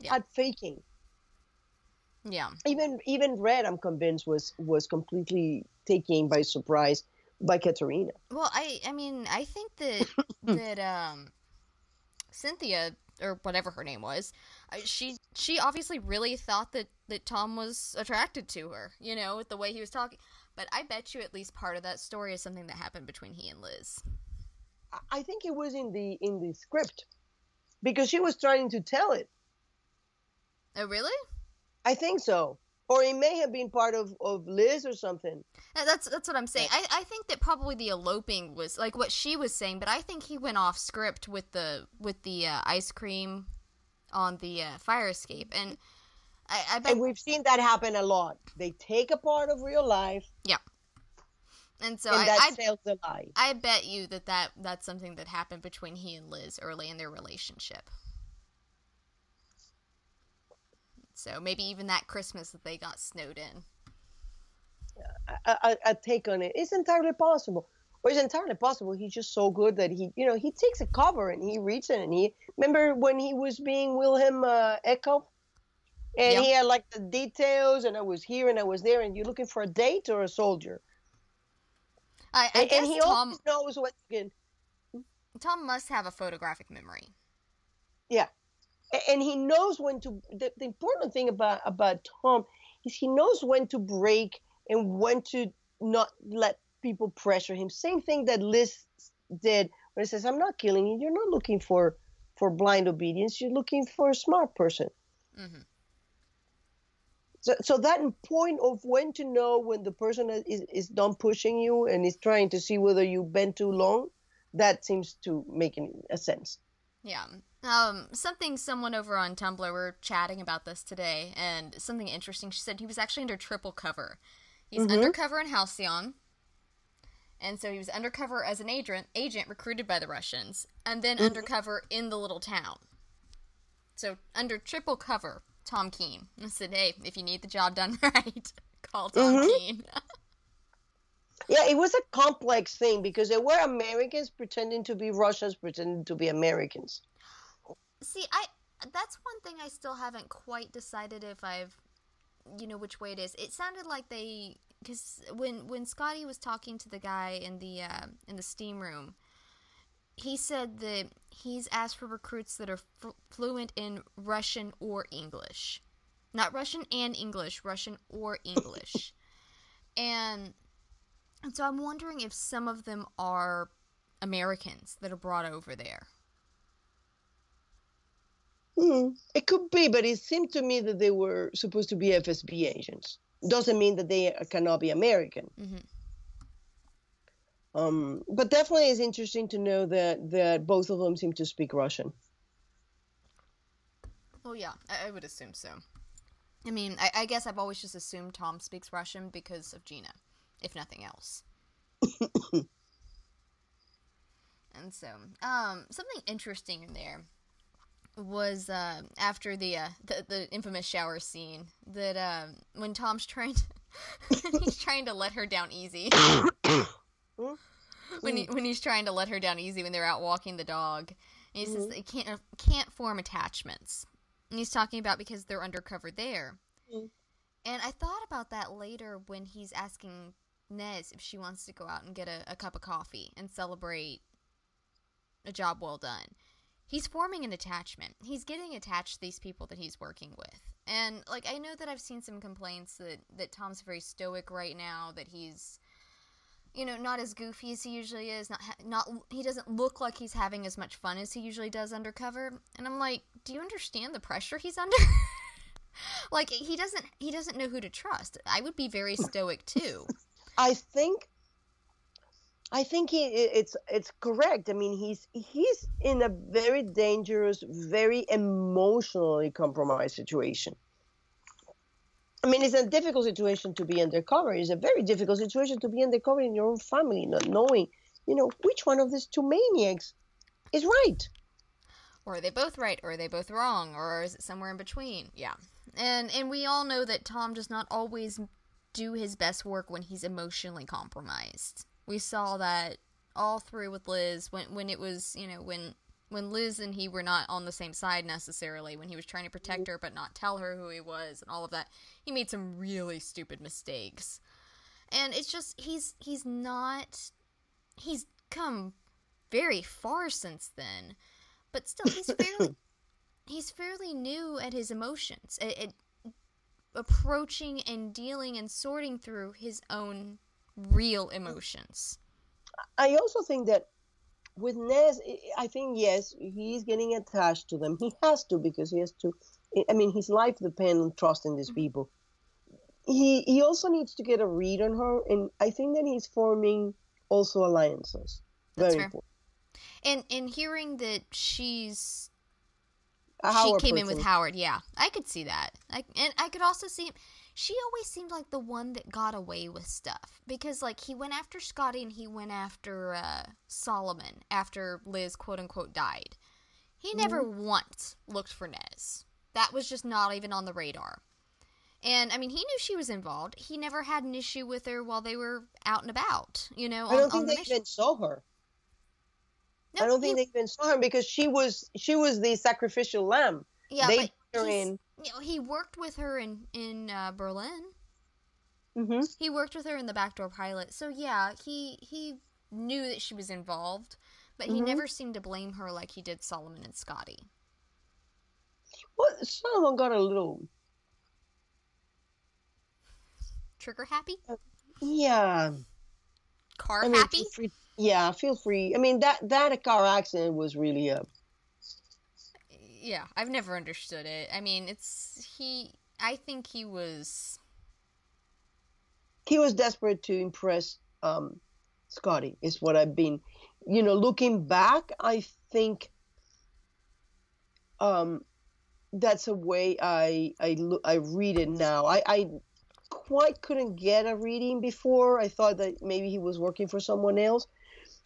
yeah. at faking yeah. Even even Red, I'm convinced was was completely taken by surprise by Katarina. Well, I I mean I think that that um Cynthia or whatever her name was, she she obviously really thought that that Tom was attracted to her. You know, with the way he was talking. But I bet you at least part of that story is something that happened between he and Liz. I think it was in the in the script because she was trying to tell it. Oh, really? I think so. Or it may have been part of, of Liz or something. Uh, that's that's what I'm saying. I, I think that probably the eloping was like what she was saying, but I think he went off script with the with the uh, ice cream on the uh, fire escape, and I, I bet and we've seen that happen a lot. They take a part of real life, yeah, and so and I, that I, sells the lie. I bet you that, that that's something that happened between he and Liz early in their relationship. So maybe even that Christmas that they got snowed in. A, a, a take on it. It's entirely possible. Or it's entirely possible he's just so good that he, you know, he takes a cover and he reads it. And he remember when he was being Wilhelm uh, Echo, and yep. he had like the details, and I was here and I was there, and you're looking for a date or a soldier. I, I and, guess and he Tom knows what. Again. Tom must have a photographic memory. Yeah, and he knows when to the, the, important thing about about tom is he knows when to break and when to not let people pressure him same thing that liz did when he says i'm not killing you you're not looking for for blind obedience you're looking for a smart person mm-hmm. so, so that point of when to know when the person is, is done pushing you and is trying to see whether you bend too long that seems to make a sense yeah um, something someone over on Tumblr were chatting about this today, and something interesting. She said he was actually under triple cover. He's mm-hmm. undercover in Halcyon, and so he was undercover as an agent, agent recruited by the Russians, and then mm-hmm. undercover in the little town. So under triple cover, Tom Keen. I said, hey, if you need the job done right, call Tom mm-hmm. Keen. yeah, it was a complex thing because there were Americans pretending to be Russians, pretending to be Americans. See, I that's one thing I still haven't quite decided if I've you know which way it is. It sounded like they cuz when when Scottie was talking to the guy in the uh, in the steam room, he said that he's asked for recruits that are f- fluent in Russian or English. Not Russian and English, Russian or English. and And so I'm wondering if some of them are Americans that are brought over there. Hmm, it could be, but it seemed to me that they were supposed to be FSB agents. Doesn't mean that they cannot be American. hmm Um, but definitely, it's interesting to know that that both of them seem to speak Russian. Well, yeah, I, I would assume so. I mean, I, I guess I've always just assumed Tom speaks Russian because of Gina, if nothing else. and so, um, something interesting in there was uh, after the, uh, the the infamous shower scene that um, when Tom's trying to he's trying to let her down easy when he, when he's trying to let her down easy when they're out walking the dog. And he says Mhm. they can't can't form attachments. And he's talking about because they're undercover there. Mhm. And I thought about that later when he's asking Nez if she wants to go out and get a, a cup of coffee and celebrate a job well done. He's forming an attachment. He's getting attached to these people that he's working with. And like I know that I've seen some complaints that that Tom's very stoic right now, that he's you know, not as goofy as he usually is. Not not he doesn't look like he's having as much fun as he usually does undercover. And I'm like, do you understand the pressure he's under? like he doesn't he doesn't know who to trust. I would be very stoic too. I think I think he it's it's correct. I mean, he's he's in a very dangerous, very emotionally compromised situation. I mean, it's a difficult situation to be undercover. It's a very difficult situation to be undercover in your own family, not knowing, you know, which one of these two maniacs is right. or are they both right or are they both wrong or is it somewhere in between yeah and and we all know that tom does not always do his best work when he's emotionally compromised we saw that all through with liz when when it was you know when when liz and he were not on the same side necessarily when he was trying to protect her but not tell her who he was and all of that he made some really stupid mistakes. And it's just he's he's not he's come very far since then but still he's fairly he's fairly new at his emotions at, at approaching and dealing and sorting through his own real emotions I also think that with Nez, I- think yes, he's getting attached to them. He has to because he has to. I mean, his life depends on trusting these Mhm. people. He he also needs to get a read on her, and I think that he's forming also alliances. That's Very fair. important. and and hearing that she's she came in with. Howard yeah I could see that I, and I could also see she always seemed like the one that got away with stuff because like he went after Scottie and he went after uh, Solomon after Liz quote unquote died. He never once looked for Nez. That was just not even on the radar. And I mean he knew she was involved. He never had an issue with her while they were out and about you know I on, don't on think the they mission. even saw her. No, I don't he- think they even saw her because she was she was the sacrificial lamb. yeah they but put her he's- in. you know, he worked with her in in uh, Berlin. Mm-hmm. He worked with her in the backdoor pilot. So yeah, he he knew that she was involved, but he Mhm. never seemed to blame her like he did Solomon and Scottie. Well, Solomon got a little. Trigger happy? Yeah. Car I mean, happy? free- yeah, feel free. I mean that that car accident was really a Yeah, I've never understood it. I mean, it's he I think he was he was desperate to impress um, Scottie. Is what I've been, you know, looking back. I think um, that's a way I I look I read it now. I I quite couldn't get a reading before. I thought that maybe he was working for someone else.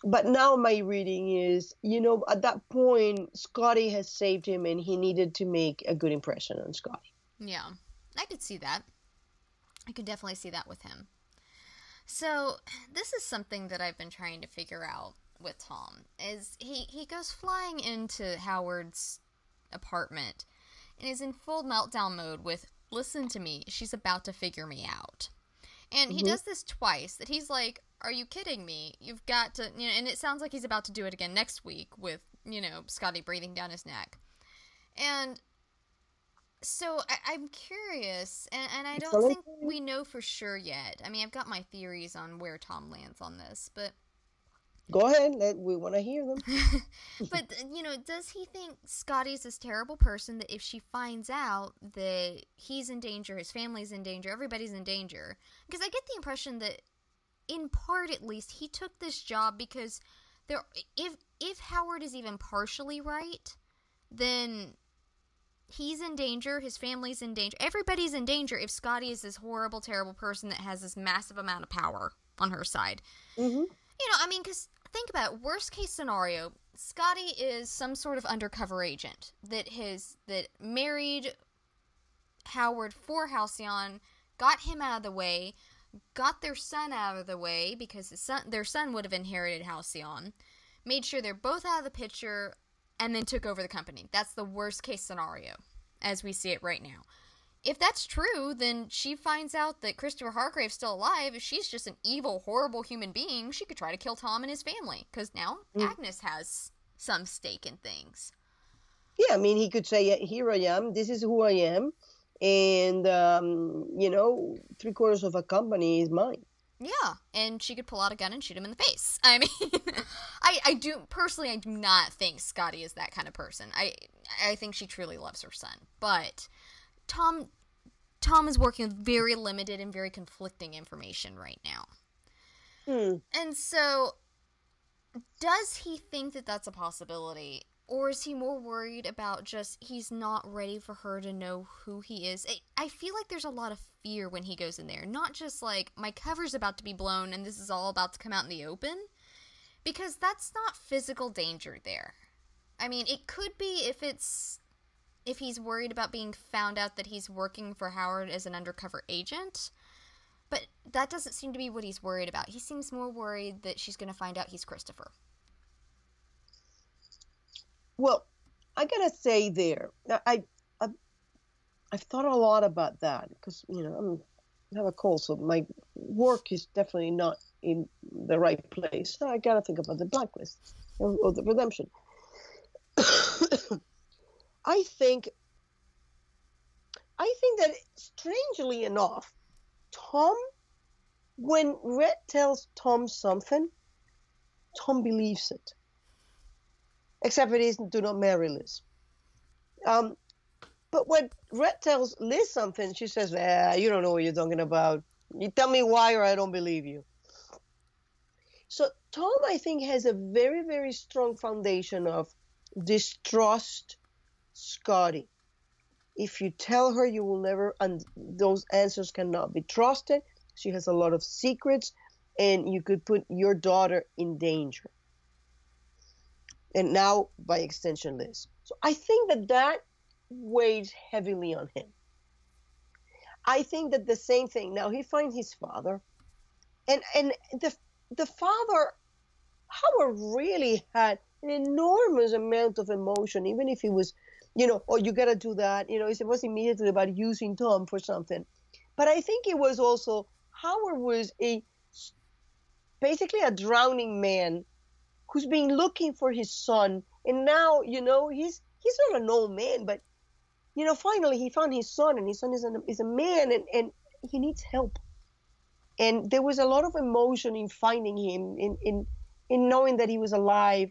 But now my reading is, you know, at that point, Scottie has saved him and he needed to make a good impression on Scottie. Yeah, I could see that. I could definitely see that with him. So, this is something that I've been trying to figure out with Tom is he he goes flying into Howard's apartment and is in full meltdown mode with listen to me, she's about to figure me out. And he Mhm. does this twice that he's like, "Are you kidding me? You've got to," you know, and it sounds like he's about to do it again next week with, you know, Scottie breathing down his neck. And So I, am curious, and, and I don't think we know for sure yet. I mean, I've got my theories on where Tom lands on this, but go ahead. Let, we want to hear them. but you know, does he think Scottie's this terrible person that if she finds out that he's in danger, his family's in danger, everybody's in danger? Because I get the impression that, in part at least, he took this job because there, if if Howard is even partially right, then he's in danger, his family's in danger, everybody's in danger if Scottie is this horrible, terrible person that has this massive amount of power on her side. Mm-hmm. You know, I mean, because think about it, worst case scenario, Scottie is some sort of undercover agent that has that married Howard for Halcyon, got him out of the way, got their son out of the way because his son, their son would have inherited Halcyon, made sure they're both out of the picture, and then took over the company. That's the worst case scenario as we see it right now. If that's true, then she finds out that Christopher Hargrave's still alive. If she's just an evil, horrible human being, she could try to kill Tom and his family. Because now mm. Agnes has some stake in things. Yeah, I mean, he could say, Here I am, this is who I am, and, um, you know, three quarters of a company is mine. Yeah, and she could pull out a gun and shoot him in the face. I mean, I I do personally I do not think Scottie is that kind of person. I I think she truly loves her son, but Tom Tom is working with very limited and very conflicting information right now. Hmm. And so does he think that that's a possibility? Or is he more worried about just he's not ready for her to know who he is? I feel like there's a lot of fear when he goes in there. Not just like, my cover's about to be blown and this is all about to come out in the open. Because that's not physical danger there. I mean, it could be if it's. If he's worried about being found out that he's working for Howard as an undercover agent. But that doesn't seem to be what he's worried about. He seems more worried that she's going to find out he's Christopher. Well, I gotta say there, I, I I've thought a lot about that because you know I'm I have a cold, so my work is definitely not in the right place. So I gotta think about the blacklist or, or the redemption. I think I think that strangely enough, Tom, when Red tells Tom something, Tom believes it except it isn't do not marry Liz. Um, but when Red tells Liz something, she says, "Ah, you don't know what you're talking about. You tell me why, or I don't believe you." So Tom, I think, has a very, very strong foundation of distrust Scottie. If you tell her you will never, and those answers cannot be trusted. She has a lot of secrets, and you could put your daughter in danger and now by extension Liz. So I think that that weighs heavily on him. I think that the same thing. Now he finds his father, and and the the father, Howard really had an enormous amount of emotion, even if he was, you know, oh you gotta do that. You know, it was immediately about using Tom for something, but I think it was also Howard was a basically a drowning man who's been looking for his son. And now you know he's he's not an old man but you know finally he found his son and his son is, an, is a man and, and he needs help. And there was a lot of emotion in finding him in, in in knowing that he was alive.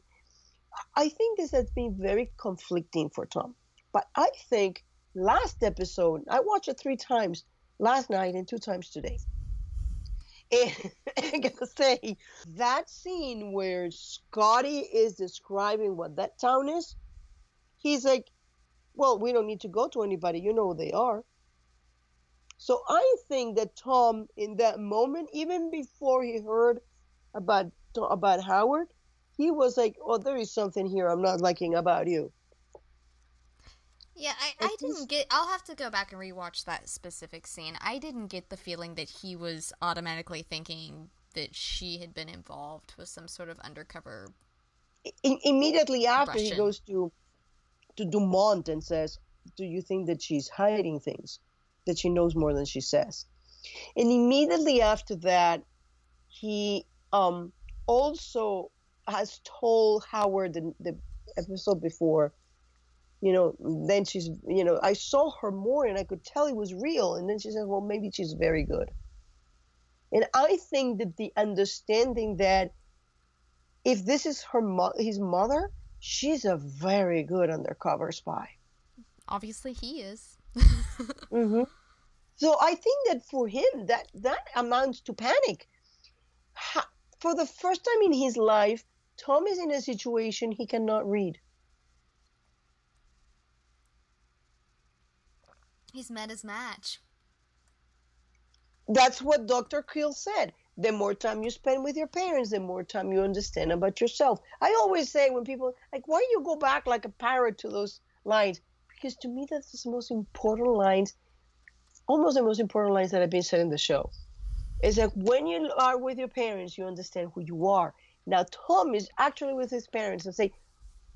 I think this has been very conflicting for tom but i think last episode i watched it three times last night and two times today and I gotta say, that scene where Scottie is describing what that town is, he's like, Well, we don't need to go to anybody, you know who they are. So I think that Tom, in that moment, even before he heard about about Howard, he was like, "Oh, there is something here I'm not liking about you." Yeah, I, I didn't get. I'll have to go back and rewatch that specific scene. I didn't get the feeling that he was automatically thinking that she had been involved with some sort of undercover. Immediately after, Russian. he goes to to Dumont and says, "Do you think that she's hiding things? That she knows more than she says?" And immediately after that, he um also has told Howard the, the episode before you know, then she's, you know, I saw her more and I could tell it was real. And then she said, well, maybe she's very good. And I think that the understanding that if this is her mo- his mother, she's a very good undercover spy. Obviously, he is. mm-hmm. So I think that for him, that that amounts to panic. Ha- for the first time in his life, Tom is in a situation he cannot read. He's met his match. That's what Dr. Creel said. The more time you spend with your parents, the more time you understand about yourself. I always say when people like, why you go back like a parrot to those lines? Because to me, that's the most important lines, almost the most important lines that have been said in the show. It's like when you are with your parents, you understand who you are. Now, Tom is actually with his parents and say,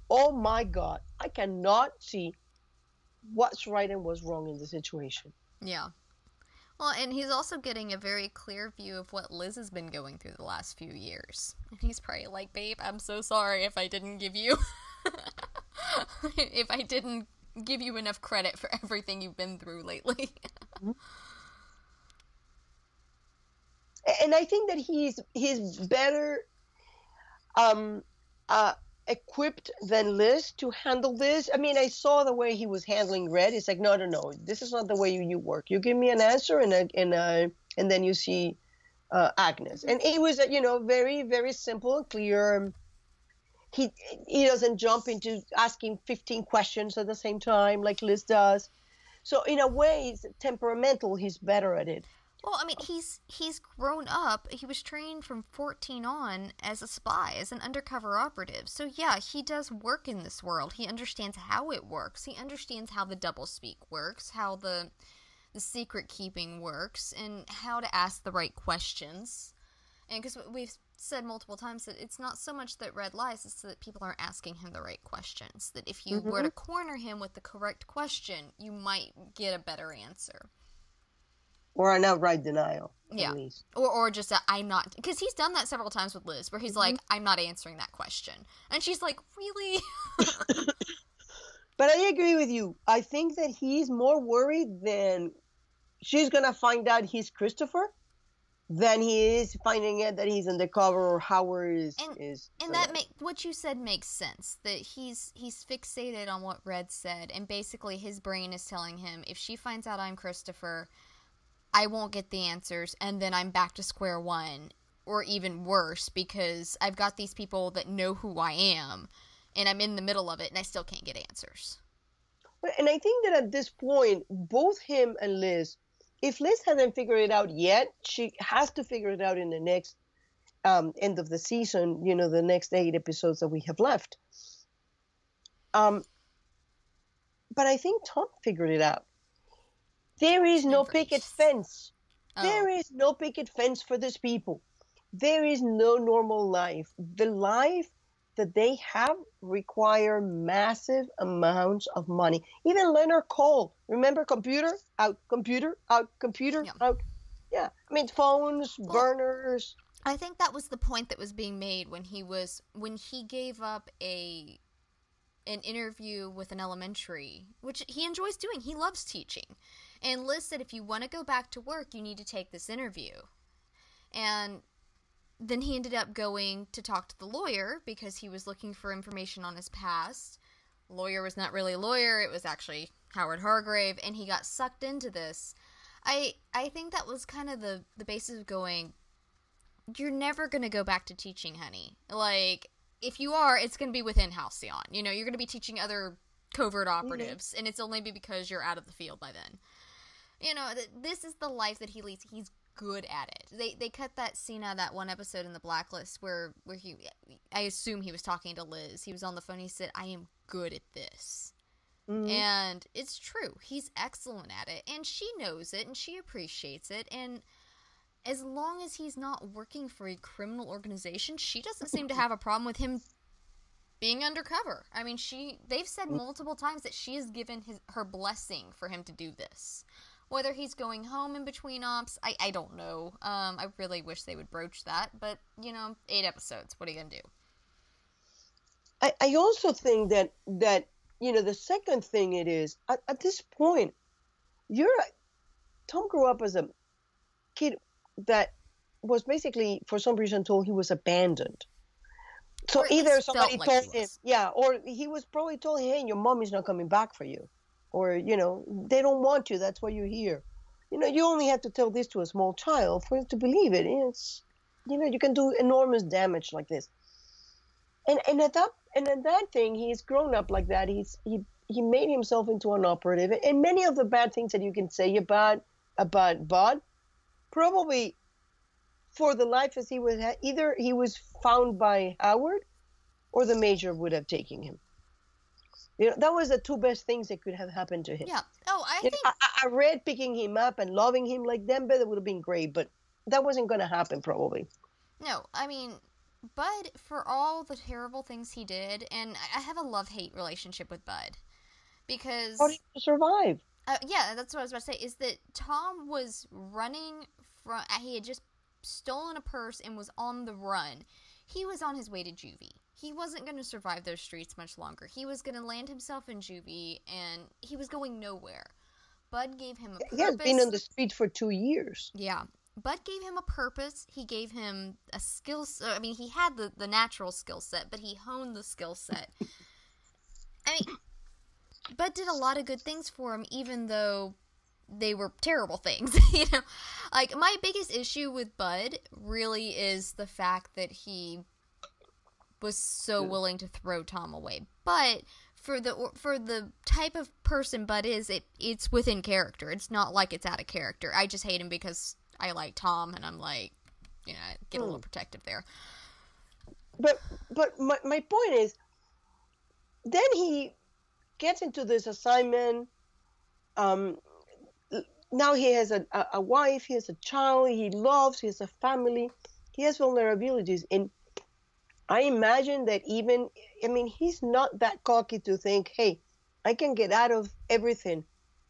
oh my God, I cannot see what's right and what's wrong in the situation. Yeah. Well, and he's also getting a very clear view of what Liz has been going through the last few years. And he's probably like, babe, I'm so sorry if I didn't give you. if I didn't give you enough credit for everything you've been through lately. and I think that he's he's better um uh equipped than Liz to handle this. I mean, I saw the way he was handling Red. It's like, no, no, no, this is not the way you, you work. You give me an answer, and and and then you see uh, Agnes. And it was, you know, very very simple and clear. He he doesn't jump into asking 15 questions at the same time like Liz does. So in a way, he's temperamental. He's better at it. Well, I mean, he's he's grown up. He was trained from 14 on as a spy, as an undercover operative. So yeah, he does work in this world. He understands how it works. He understands how the doublespeak works, how the the secret keeping works, and how to ask the right questions. And because we've said multiple times that it's not so much that Red lies, it's that people aren't asking him the right questions. That if you mm-hmm. were to corner him with the correct question, you might get a better answer or an outright denial. Yeah, or or just i I'm not because he's done that several times with Liz, where he's mm-hmm. like, I'm not answering that question, and she's like, really. but I agree with you. I think that he's more worried than she's gonna find out he's Christopher than he is finding out that he's undercover or Howard is. And, is and that make what you said makes sense. That he's he's fixated on what Red said, and basically his brain is telling him if she finds out I'm Christopher I won't get the answers, and then I'm back to square one, or even worse, because I've got these people that know who I am, and I'm in the middle of it, and I still can't get answers. And I think that at this point, both him and Liz, if Liz hasn't figured it out yet, she has to figure it out in the next um, end of the season, you know, the next eight episodes that we have left. Um, but I think Tom figured it out. There is no picket fence. Oh. There is no picket fence for these people. There is no normal life. The life that they have require massive amounts of money. Even Leonard Cole, remember computer out, computer out, computer yeah. out. Yeah, I mean phones, well, burners. I think that was the point that was being made when he was when he gave up a an interview with an elementary, which he enjoys doing. He loves teaching. And Liz said, if you want to go back to work, you need to take this interview. And then he ended up going to talk to the lawyer because he was looking for information on his past. Lawyer was not really a lawyer, it was actually Howard Hargrave, and he got sucked into this. I I think that was kind of the the basis of going you're never going to go back to teaching, honey. Like if you are, it's going to be within Halcyon. You know, you're going to be teaching other covert mm-hmm. operatives, mm-hmm. and it's only because you're out of the field by then you know, th- this is the life that he leads. He's good at it. They they cut that scene out of that one episode in the Blacklist where where he, I assume he was talking to Liz. He was on the phone. He said, "I am good at this." Mm-hmm. And it's true. He's excellent at it. And she knows it and she appreciates it. And as long as he's not working for a criminal organization, she doesn't seem to have a problem with him being undercover. I mean, she they've said mm. multiple times that she has given his her blessing for him to do this. Whether he's going home in between ops, I, I don't know. Um, I really wish they would broach that, but you know, eight episodes. What are you gonna do? I, I also think that that you know, the second thing it is at, at this point, you're Tom grew up as a kid that was basically, for some reason, told he was abandoned. So either somebody like told him, yeah, or he was probably told, hey, your mom is not coming back for you, or you know, they don't want you. That's why you're here. You know, you only have to tell this to a small child for him to believe it. It's, you know, you can do enormous damage like this. And and at that and at that thing, he's grown up like that. He's he he made himself into an operative, and many of the bad things that you can say about about Bud, probably for the life as he have, either he was found by Howard or the major would have taken him. You know, that was the two best things that could have happened to him. Yeah. Oh, I you think know, I, I, read picking him up and loving him like Denver it would have been great. But that wasn't going to happen, probably. No, I mean, Bud, for all the terrible things he did, and I have a love hate relationship with Bud because. How did you survive? Uh, yeah, that's what I was about to say. Is that Tom was running from. He had just stolen a purse and was on the run. He was on his way to juvie. He wasn't going to survive those streets much longer. He was going to land himself in juvie, and he was going nowhere. Bud gave him a purpose. He has been on the street for two years. Yeah. Bud gave him a purpose. He gave him a skill. I mean, he had the, the natural skill set, but he honed the skill set. I mean, Bud did a lot of good things for him, even though they were terrible things. you know, like my biggest issue with Bud really is the fact that he was so willing to throw Tom away. But for the for the type of person Bud is, it it's within character. It's not like it's out of character. I just hate him because I like Tom, and I'm like, you know, get a little hmm. protective there. But but my my point is, then he gets into this assignment. Um, now he has a, a, a wife, he has a child, he loves, he has a family, he has vulnerabilities. And I imagine that even, I mean, he's not that cocky to think, hey, I can get out of everything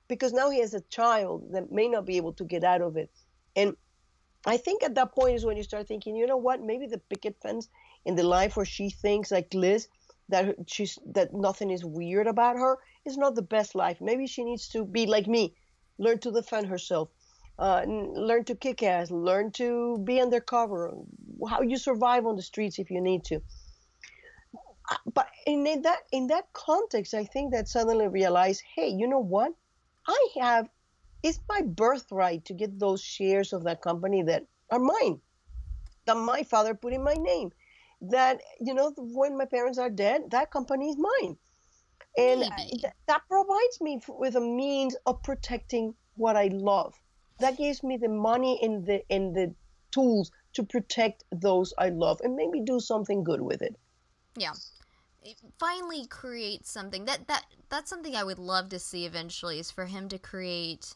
because now he has a child that may not be able to get out of it. And I think at that point is when you start thinking, you know what, maybe the picket fence in the life where she thinks like Liz that she's that nothing is weird about her is not the best life. Maybe she needs to be like me learn to defend herself, uh, learn to kick ass, learn to be undercover, how you survive on the streets if you need to. Uh, but in that in that context, I think that suddenly realize, hey, you know what? I have it's my birthright to get those shares of that company that are mine, that my father put in my name. That you know, when my parents are dead, that company is mine and th- that provides me f- with a means of protecting what I love. That gives me the money and the and the tools to protect those I love and maybe do something good with it. Yeah. finally create something that that that's something I would love to see eventually is for him to create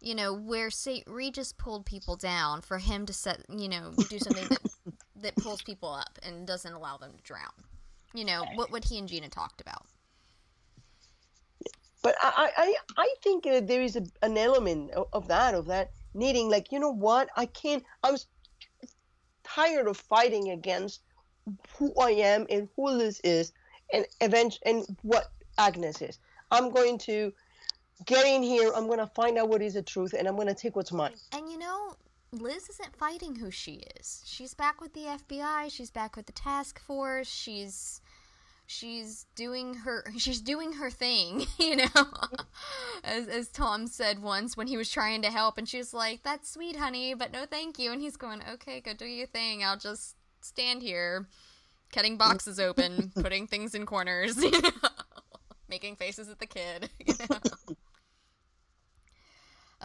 you know where St. Regis pulled people down for him to set you know do something that that pulls people up and doesn't allow them to drown. You know what what he and Gina talked about. But I, I, I think uh, there is a, an element of, of that, of that needing, like, you know what? I can't, I'm tired of fighting against who I am and who Liz is and event and what Agnes is. I'm going to get in here. I'm going to find out what is the truth, and I'm going to take what's mine. And you know, Liz isn't fighting who she is. She's back with the FBI. She's back with the task force. She's she's doing her she's doing her thing you know? As, as tom said once when he was trying to help and she was like that's sweet honey but no thank you. And he's going okay go do your thing. I'll just stand here cutting boxes open putting things in corners you know? making faces at the kid you know?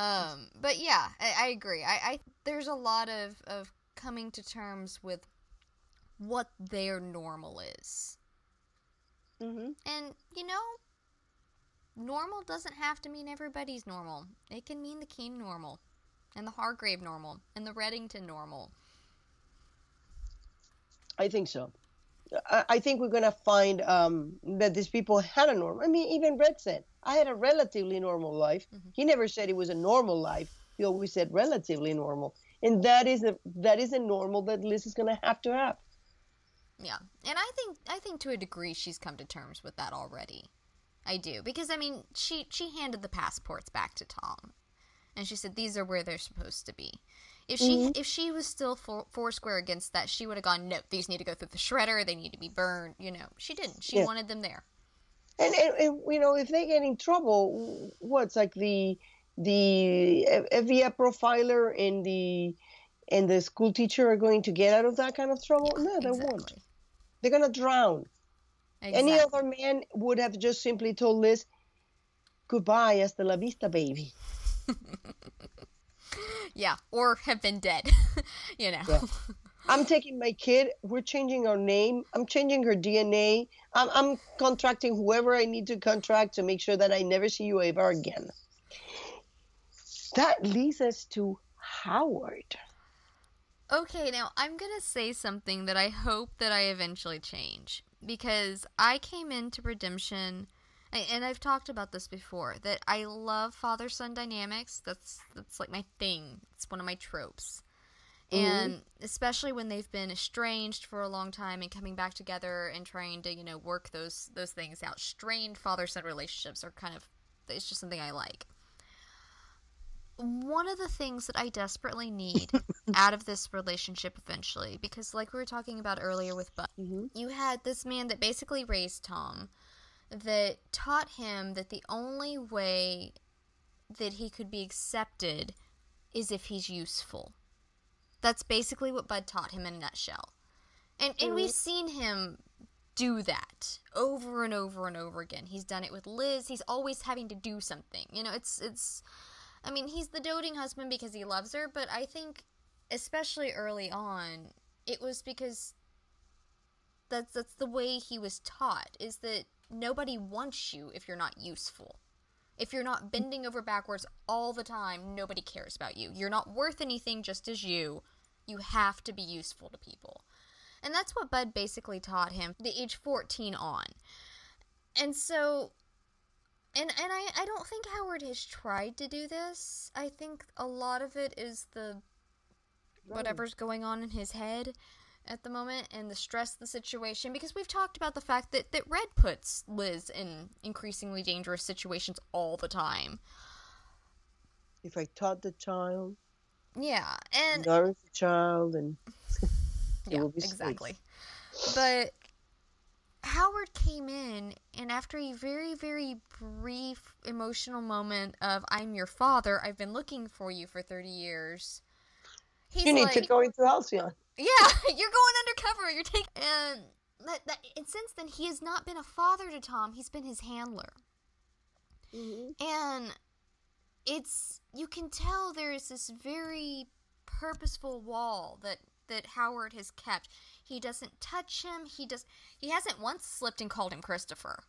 um but yeah i, I agree. I, I there's a lot of of coming to terms with what their normal is Mm-hmm. And, you know, normal doesn't have to mean everybody's normal. It can mean the Keen normal, and the Hargrave normal, and the Reddington normal. I think so. I, I think we're going to find um, that these people had a normal. I mean, even Red said, I had a relatively normal life. Mm-hmm. He never said it was a normal life. He always said relatively normal. And that is a that is a normal that Liz is going to have to have. Yeah, and I think I think to a degree she's come to terms with that already. I do because I mean she she handed the passports back to Tom, and she said these are where they're supposed to be. If she Mhm. if she was still four, four square against that, she would have gone no. These need to go through the shredder. They need to be burned. You know, she didn't. She Yeah. wanted them there. And, and, and you know, if they get in trouble, what's like the the FBI profiler and the and the school teacher are going to get out of that kind of trouble? Yeah, no, they won't. Exactly. They're gonna drown. Any other man would have just simply told Liz, "Goodbye, hasta la vista, baby." Yeah, or have been dead. you know. Yeah. I'm taking my kid. We're changing our name. I'm changing her DNA. I'm, I'm contracting whoever I need to contract to make sure that I never see you ever again. That leads us to Howard. Okay, now I'm gonna say something that I hope that I eventually change because I came into Redemption, and I've talked about this before that I love father son dynamics. That's that's like my thing. It's one of my tropes, Mhm. and especially when they've been estranged for a long time and coming back together and trying to you know work those those things out. Strained father son relationships are kind of it's just something I like. One of the things that I desperately need out of this relationship eventually, because like we were talking about earlier with Bud, Mm-hmm. you had this man that basically raised Tom, that taught him that the only way that he could be accepted is if he's useful. That's basically what Bud taught him in a nutshell. And and we've seen him do that over and over and over again. He's done it with Liz. He's always having to do something. You know, it's it's I mean, he's the doting husband because he loves her, but I think especially early on, it was because that's that's the way he was taught is that nobody wants you if you're not useful. If you're not bending over backwards all the time, nobody cares about you. You're not worth anything just as you. You have to be useful to people. And that's what Bud basically taught him the age 14 on. And so and and I, I don't think Howard has tried to do this. I think a lot of it is the whatever's going on in his head at the moment and the stress of the situation because we've talked about the fact that, that Red puts Liz in increasingly dangerous situations all the time. If I taught the child, Yeah, and nourish the child, and it yeah, will be safe. exactly. But Howard came in, and after a very, very brief emotional moment of "I'm your father. I've been looking for you for thirty years." He's you need like, to go into Halcyon. Yeah, you're going undercover. You're taking and that, that and since then he has not been a father to Tom. He's been his handler, mm-hmm. and it's you can tell there is this very purposeful wall that that Howard has kept. He doesn't touch him. He does. He hasn't once slipped and called him Christopher.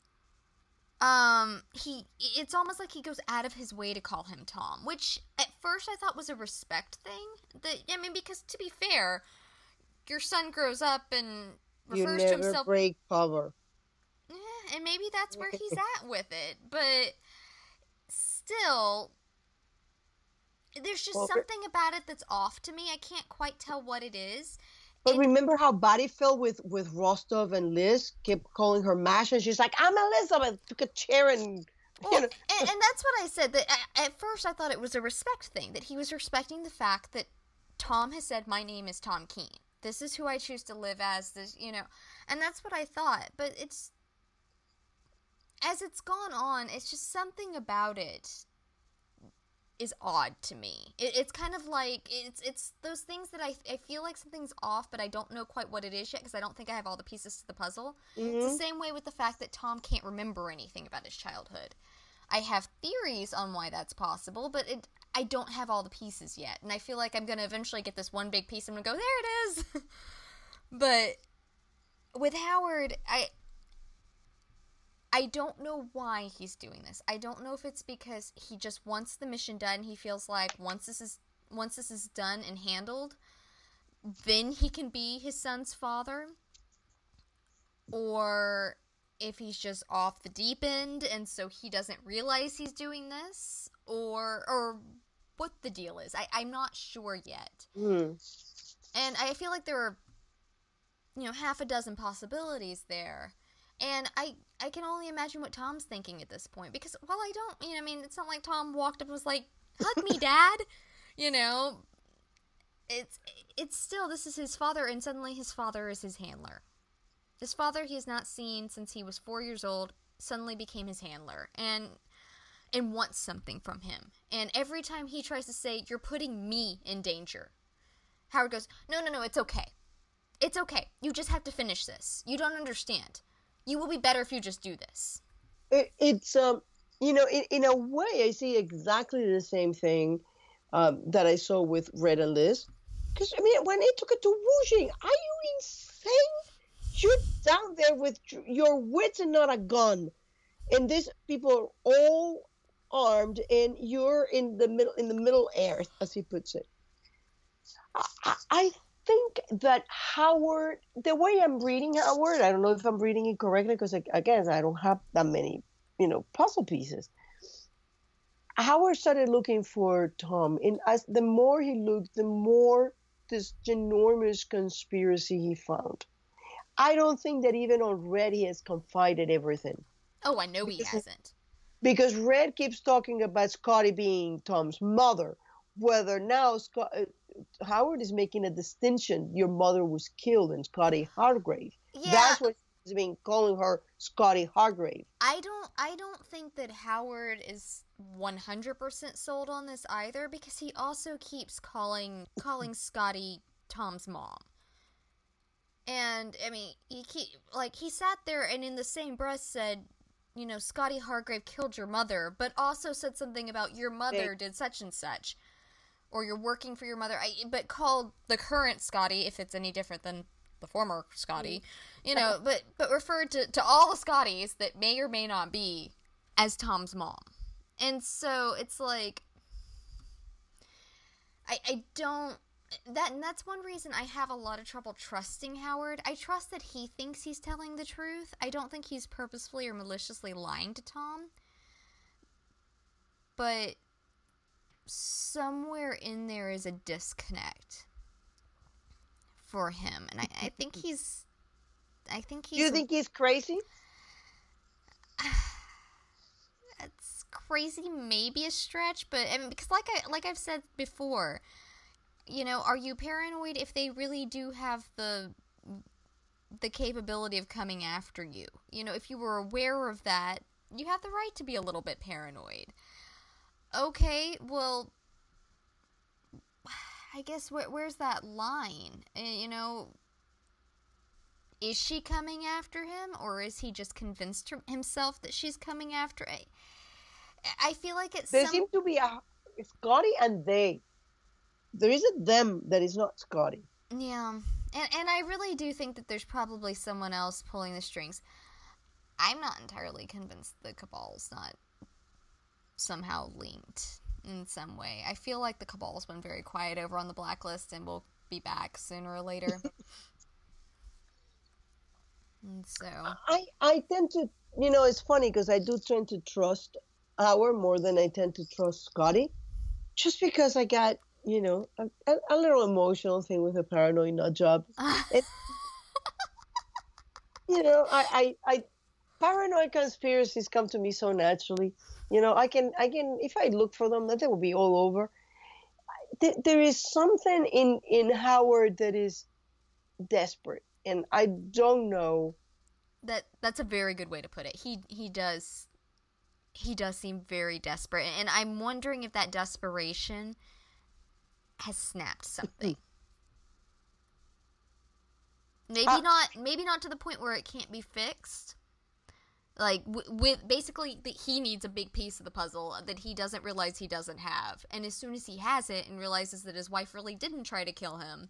Um, he. It's almost like he goes out of his way to call him Tom, which at first I thought was a respect thing. That I mean, because to be fair, your son grows up and refers to himself break cover. Yeah, and maybe that's where he's at with it. But still, there's just Well, something about it that's off to me. I can't quite tell what it is. But And- remember how Body fell with with Rostov and Liz kept calling her Mash, and she's like, "I'm Elizabeth." Took a chair and Well, you know, and, and that's what I said. That at, at first I thought it was a respect thing. That he was respecting the fact that Tom has said, "My name is Tom Keen. This is who I choose to live as." This, you know, and that's what I thought. But it's as it's gone on, it's just something about it is odd to me. It, it's kind of like it's it's those things that I I feel like something's off, but I don't know quite what it is yet because I don't think I have all the pieces to the puzzle. It's Mhm. the same way with the fact that Tom can't remember anything about his childhood. I have theories on why that's possible, but it I don't have all the pieces yet, and I feel like I'm gonna eventually get this one big piece. I'm gonna go there. It is. but with Howard, I I don't know why he's doing this. I don't know if it's because he just wants the mission done. He feels like once this is once this is done and handled, then he can be his son's father. Or if he's just off the deep end and so he doesn't realize he's doing this or or what the deal is. I, I'm not sure yet. Hmm. And I feel like there are, you know, half a dozen possibilities there. And I I can only imagine what Tom's thinking at this point because while I don't, you know, I mean, it's not like Tom walked up and was like, "Hug me, Dad," you know. It's it's still this is his father, and suddenly his father is his handler. His father he has not seen since he was four years old suddenly became his handler, and and wants something from him. And every time he tries to say, "You're putting me in danger," Howard goes, "No, no, no, it's okay. It's okay. You just have to finish this. You don't understand." You will be better if you just do this. It, it's um, you know, in, in a way, I see exactly the same thing um, that I saw with Red and Liz. Because I mean, when they took it to Wujing, are you insane? You're down there with your wits and not a gun, and these people are all armed, and you're in the middle in the middle air, as he puts it. I, I think that Howard, the way I'm reading Howard, I don't know if I'm reading it correctly because I again, I don't have that many, you know, puzzle pieces. Howard started looking for Tom, and as the more he looked, the more this enormous conspiracy he found. I don't think that even already has confided everything. Oh, I know because, he hasn't. Because Red keeps talking about Scottie being Tom's mother. Whether now Scott, Howard is making a distinction. Your mother was killed in Scottie Hargrave. Yeah. That's what he's been calling her Scottie Hargrave. I don't I don't think that Howard is 100% sold on this either because he also keeps calling calling Scottie Tom's mom. And I mean, he keep like he sat there and in the same breath said, you know, Scottie Hargrave killed your mother, but also said something about your mother did such and such or you're working for your mother. I, but called the current Scottie, if it's any different than the former Scottie, mm. you know, but but referred to, to all the Scotties that may or may not be as Tom's mom. And so it's like I I don't that and that's one reason I have a lot of trouble trusting Howard. I trust that he thinks he's telling the truth. I don't think he's purposefully or maliciously lying to Tom. But somewhere in there is a disconnect for him, and I, I think he's. I think he's. You think he's crazy? It's crazy, maybe a stretch, but I mean, because like I like I've said before, you know, are you paranoid if they really do have the the capability of coming after you? You know, if you were aware of that, you have the right to be a little bit paranoid okay, well, I guess where, where's that line? Uh, you know, is she coming after him, or is he just convinced himself that she's coming after? I, I feel like it's. There some... seem to be a Scottie and they. There is a them that is not Scottie. Yeah, and and I really do think that there's probably someone else pulling the strings. I'm not entirely convinced the Cabal's not somehow linked in some way. I feel like the Cabal's been very quiet over on the blacklist and will be back sooner or later. and so I I tend to you know it's funny because I do tend to trust Howard more than I tend to trust Scottie, just because I got you know a, a little emotional thing with a paranoid nut job. it, you know I, I I paranoid conspiracies come to me so naturally you know, I can, I can, if I look for them, that they will be all over. There is something in in Howard that is desperate, and I don't know. That that's a very good way to put it. He he does he does seem very desperate, and I'm wondering if that desperation has snapped something. maybe uh, not maybe not to the point where it can't be fixed like with basically he needs a big piece of the puzzle that he doesn't realize he doesn't have. And as soon as he has it and realizes that his wife really didn't try to kill him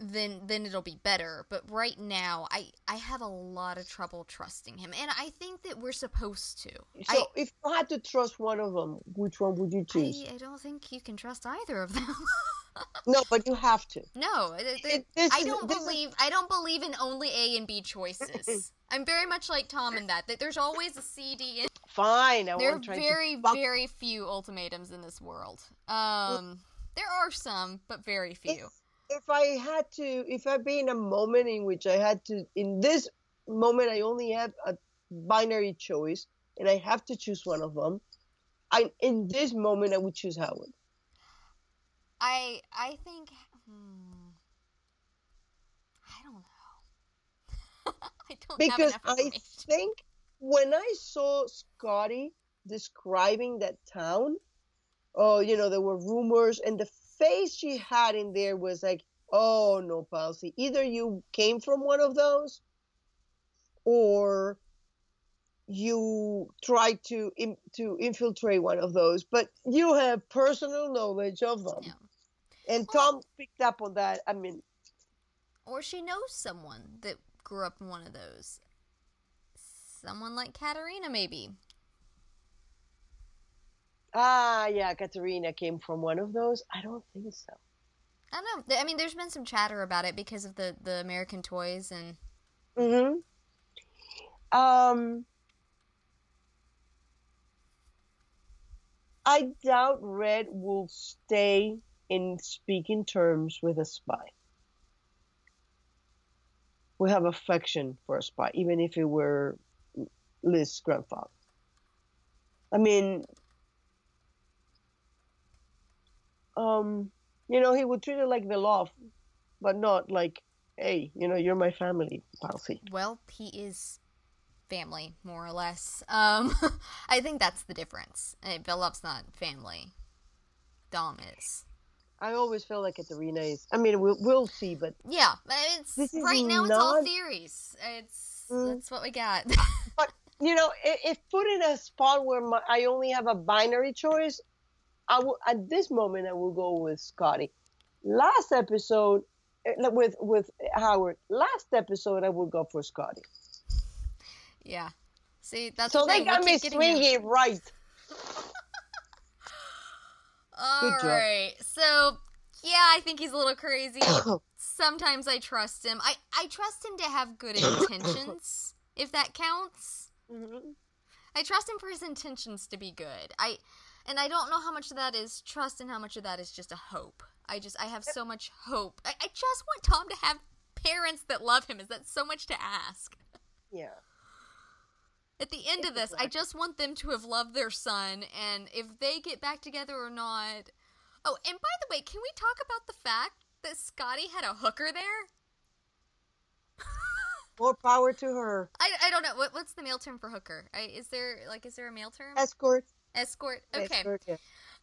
then then it'll be better but right now i i have a lot of trouble trusting him and i think that we're supposed to so I, if you had to trust one of them which one would you choose i, I don't think you can trust either of them no, but you have to. No, it, it, I don't believe. Is... I don't believe in only A and B choices. I'm very much like Tom in that. That there's always a C, D. And... Fine. I there are very, to... very few ultimatums in this world. Um, there are some, but very few. If, if I had to, if I'd be in a moment in which I had to, in this moment I only have a binary choice and I have to choose one of them, I in this moment I would choose Howard. I I think hmm, I don't know. I don't because have enough I think when I saw Scottie describing that town, oh, you know, there were rumors, and the face she had in there was like, oh no, Palsy, either you came from one of those, or you tried to in, to infiltrate one of those, but you have personal knowledge of them. Yeah. And Well- Tom picked up on that. I mean, Or she knows someone that grew up in one of those. Someone like Katarina, maybe. Ah, yeah, Katarina came from one of those. I don't think so. I don't know. I mean, there's been some chatter about it because of the the American toys and Mm-hmm. Um, I doubt Red will stay in speaking terms with a spy. We have affection for a spy, even if it were Liz's grandfather. I mean, um, you know, he would treat it like the love, but not like, hey, you know, you're my family, Palsy. well, he is family more or less. Um, I think that's the difference. Uh, Belop's not family. Dom is. I always feel like Katarina is. I mean, we'll, we'll see, but Yeah, it's right now. It's all theories. It's Mm. that's what we got. But you know, if, if put in a spot where my, I only have a binary choice, I will at this moment I will go with Scottie. Last episode uh, with with Howard. Last episode I would go for Scottie. yeah. See, that's so the they got me swinging right. All right. So, yeah, I think he's a little crazy. Sometimes I trust him. I I trust him to have good intentions, if that counts. Mhm. I trust him for his intentions to be good. I and I don't know how much of that is trust and how much of that is just a hope. I just I have so much hope. I, I just want Tom to have parents that love him. Is that so much to ask? Yeah. At the end of this, I just want them to have loved their son, and if they get back together or not. Oh, and by the way, can we talk about the fact that Scottie had a hooker there? More power to her. I, I don't know what what's the male term for hooker. I, is there like is there a male term? Escort. Escort. Okay. Escort, yeah.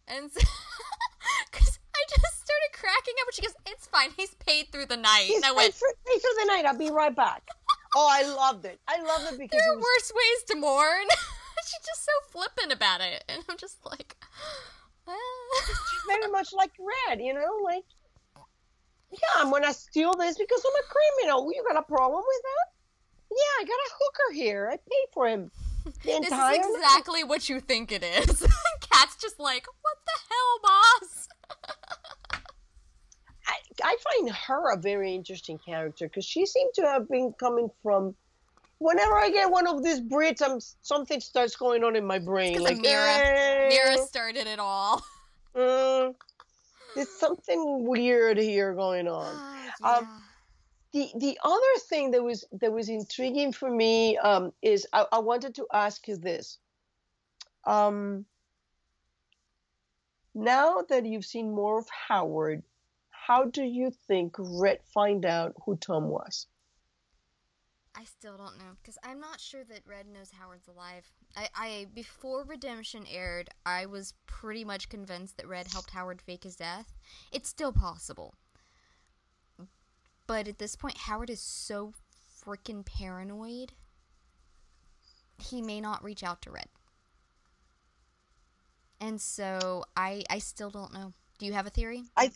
And because I just started cracking up, and she goes, "It's fine. He's paid through the night." He's and I paid went, for, paid for the night. I'll be right back. Oh, I loved it. I loved it because "There are was worse ways to mourn." She's just so flippant about it, and I'm just like, she's ah. very much like Red, you know, like, yeah, I'm gonna steal this because I'm a criminal. You got a problem with that? Yeah, I got a hooker here. I paid for him. The This is night. exactly what you think it is. Cat's just like, what the hell, boss? I, I find her a very interesting character because she seemed to have been coming from. Whenever I get one of these Brits, I'm something starts going on in my brain. Like Mira. eh, Mira started it all. mm, there's something weird here going on. Ah, Um, the the other thing that was that was intriguing for me um, is I, I wanted to ask you this. Um, now that you've seen more of Howard, how do you think Red find out who Tom was? I still don't know because I'm not sure that Red knows Howard's alive. I, I before Redemption aired, I was pretty much convinced that Red helped Howard fake his death. It's still possible, but at this point, Howard is so freaking paranoid. He may not reach out to Red, and so I I still don't know. Do you have a theory? I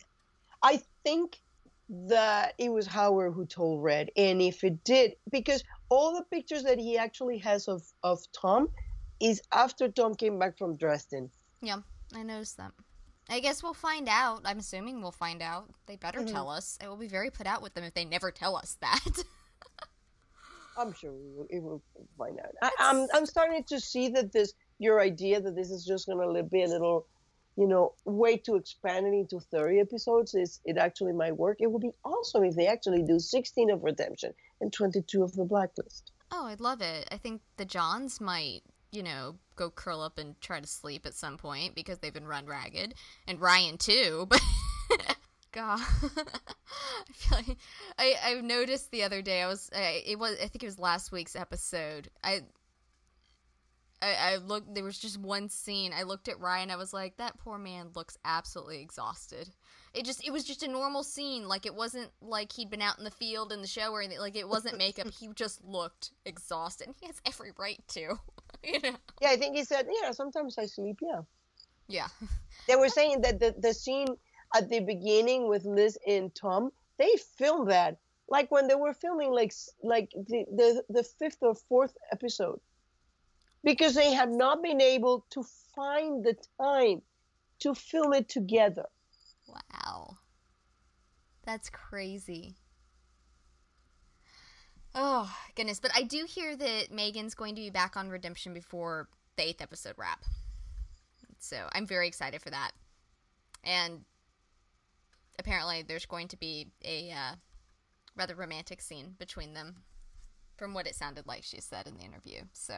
I think that it was Howard who told Red, and if it did, because all the pictures that he actually has of of Tom is after Tom came back from Dresden. Yeah, I noticed that. I guess we'll find out. I'm assuming we'll find out. They better Mhm. tell us. I will be very put out with them if they never tell us that. I'm sure we will, it will find out. I, I'm I'm starting to see that this your idea that this is just gonna be a little you know, way to expand it into 30 episodes is it actually might work. It would be awesome if they actually do 16 of Redemption and 22 of the Blacklist. Oh, I'd love it. I think the Johns might, you know, go curl up and try to sleep at some point because they've been run ragged, and Ryan too. But God, I feel like I I noticed the other day. I was I, it was I think it was last week's episode. I I, looked. There was just one scene. I looked at Ryan. I was like, "That poor man looks absolutely exhausted." It just, it was just a normal scene. Like it wasn't like he'd been out in the field in the show or anything. Like it wasn't makeup. he just looked exhausted. And he has every right to. you know? Yeah, I think he said, "Yeah, sometimes I sleep." Yeah. Yeah. they were saying that the the scene at the beginning with Liz and Tom, they filmed that like when they were filming like like the the, the fifth or fourth episode because they had not been able to find the time to film it together. Wow. That's crazy. Oh, goodness. But I do hear that Megan's going to be back on Redemption before the eighth episode wrap. So I'm very excited for that. And apparently there's going to be a uh, rather romantic scene between them from what it sounded like she said in the interview. So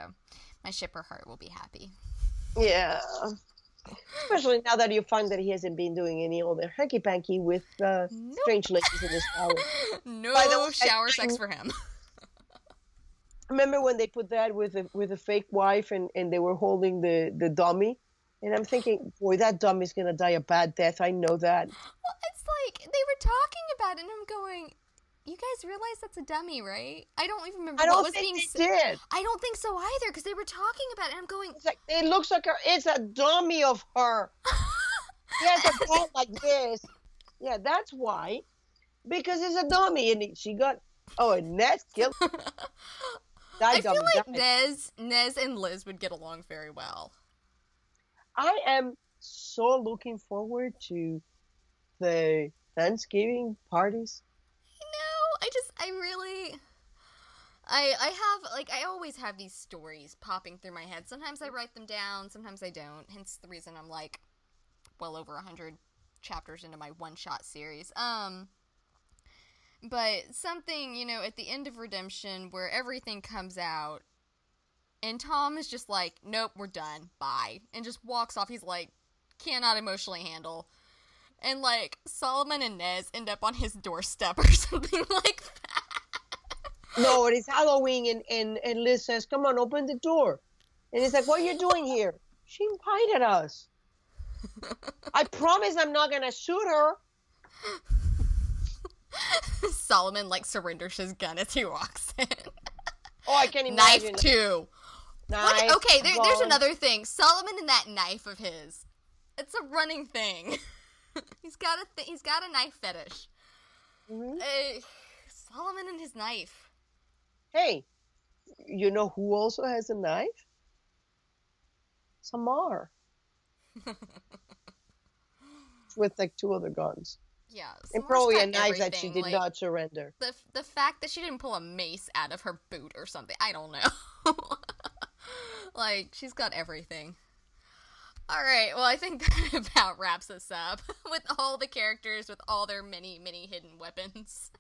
my shipper heart will be happy. Yeah. Especially now that you find that he hasn't been doing any other hanky panky with uh, nope. strange ladies in the shower. no way, shower sex for him. remember when they put that with a with a fake wife and, and they were holding the, the dummy? And I'm thinking, boy, that dummy's gonna die a bad death. I know that. Well, it's like they were talking about it, and I'm going, you guys realize that's a dummy, right? I don't even remember I don't what was think being they did. I don't think so either because they were talking about it. And I'm going. It's like it looks like her. It's a dummy of her. she has a butt like this. Yeah, that's why. Because it's a dummy, and she got. Oh, and Nez killed. I feel like Nez, Nez, and Liz would get along very well. I am so looking forward to the Thanksgiving parties You know, I just I really I I have like I always have these stories popping through my head. Sometimes I write them down, sometimes I don't. Hence the reason I'm like well over a 100 chapters into my one-shot series. Um but something, you know, at the end of Redemption where everything comes out and Tom is just like, "Nope, we're done. Bye." And just walks off. He's like cannot emotionally handle and like Solomon and Nez end up on his doorstep or something like that. No, it is Halloween, and, and, and Liz says, Come on, open the door. And he's like, What are you doing here? She invited us. I promise I'm not to shoot her. Solomon like surrenders his gun as he walks in. Oh, I can't even Knife too. Knife, okay, there, there's another thing. Solomon and that knife of his. It's a running thing. he's got a th- he's got a knife fetish. Mm-hmm. Uh, Solomon and his knife. Hey, you know who also has a knife? Samar. With like two other guns. Yeah, and probably a knife that she did like, not surrender. The the fact that she didn't pull a mace out of her boot or something, I don't know. like she's got everything. All right. Well, I think that about wraps us up with all the characters with all their many, many hidden weapons.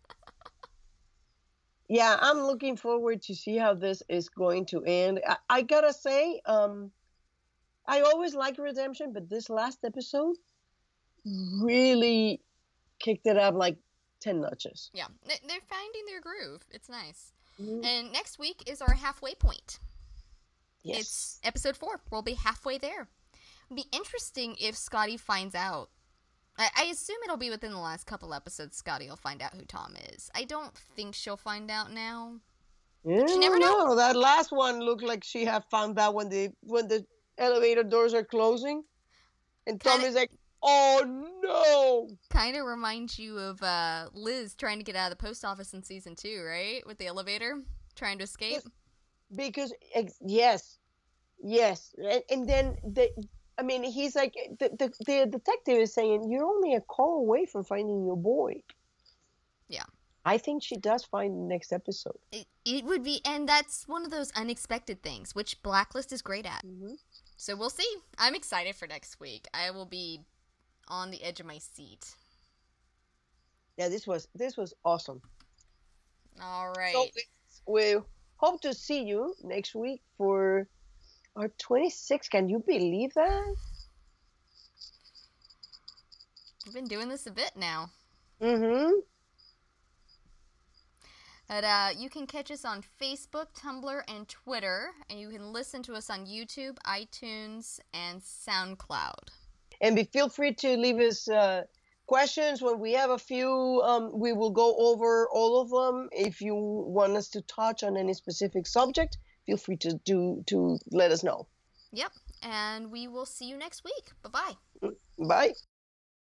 yeah, I'm looking forward to see how this is going to end. I, I gotta say, um, I always like Redemption, but this last episode really kicked it up like 10 notches. Yeah, they're finding their groove. It's nice. Mm-hmm. And next week is our halfway point. Yes. It's episode four. We'll be halfway there It'll be interesting if Scottie finds out. I, I assume it'll be within the last couple episodes. Scottie will find out who Tom is. I don't think she'll find out now. Yeah, you never know. know. That last one looked like she had found out when the when the elevator doors are closing, and Tom kinda, is like, "Oh no!" Kind of reminds you of uh, Liz trying to get out of the post office in season two, right? With the elevator, trying to escape. Because, yes, yes, and, and then the I mean, he's like the, the, the detective is saying you're only a call away from finding your boy. Yeah. I think she does find the next episode. It, it would be, and that's one of those unexpected things, which Blacklist is great at. Mm-hmm. So we'll see. I'm excited for next week. I will be on the edge of my seat. Yeah, this was this was awesome. All right. So we hope to see you next week for our 26. Can you believe that? We've been doing this a bit now. Mm-hmm. But uh, you can catch us on Facebook, Tumblr, and Twitter, and you can listen to us on YouTube, iTunes, and SoundCloud. And be feel free to leave us uh, questions when we have a few. Um, we will go over all of them. If you want us to touch on any specific subject, feel free to do to let us know. Yep, and we will see you next week. Bye-bye. Bye.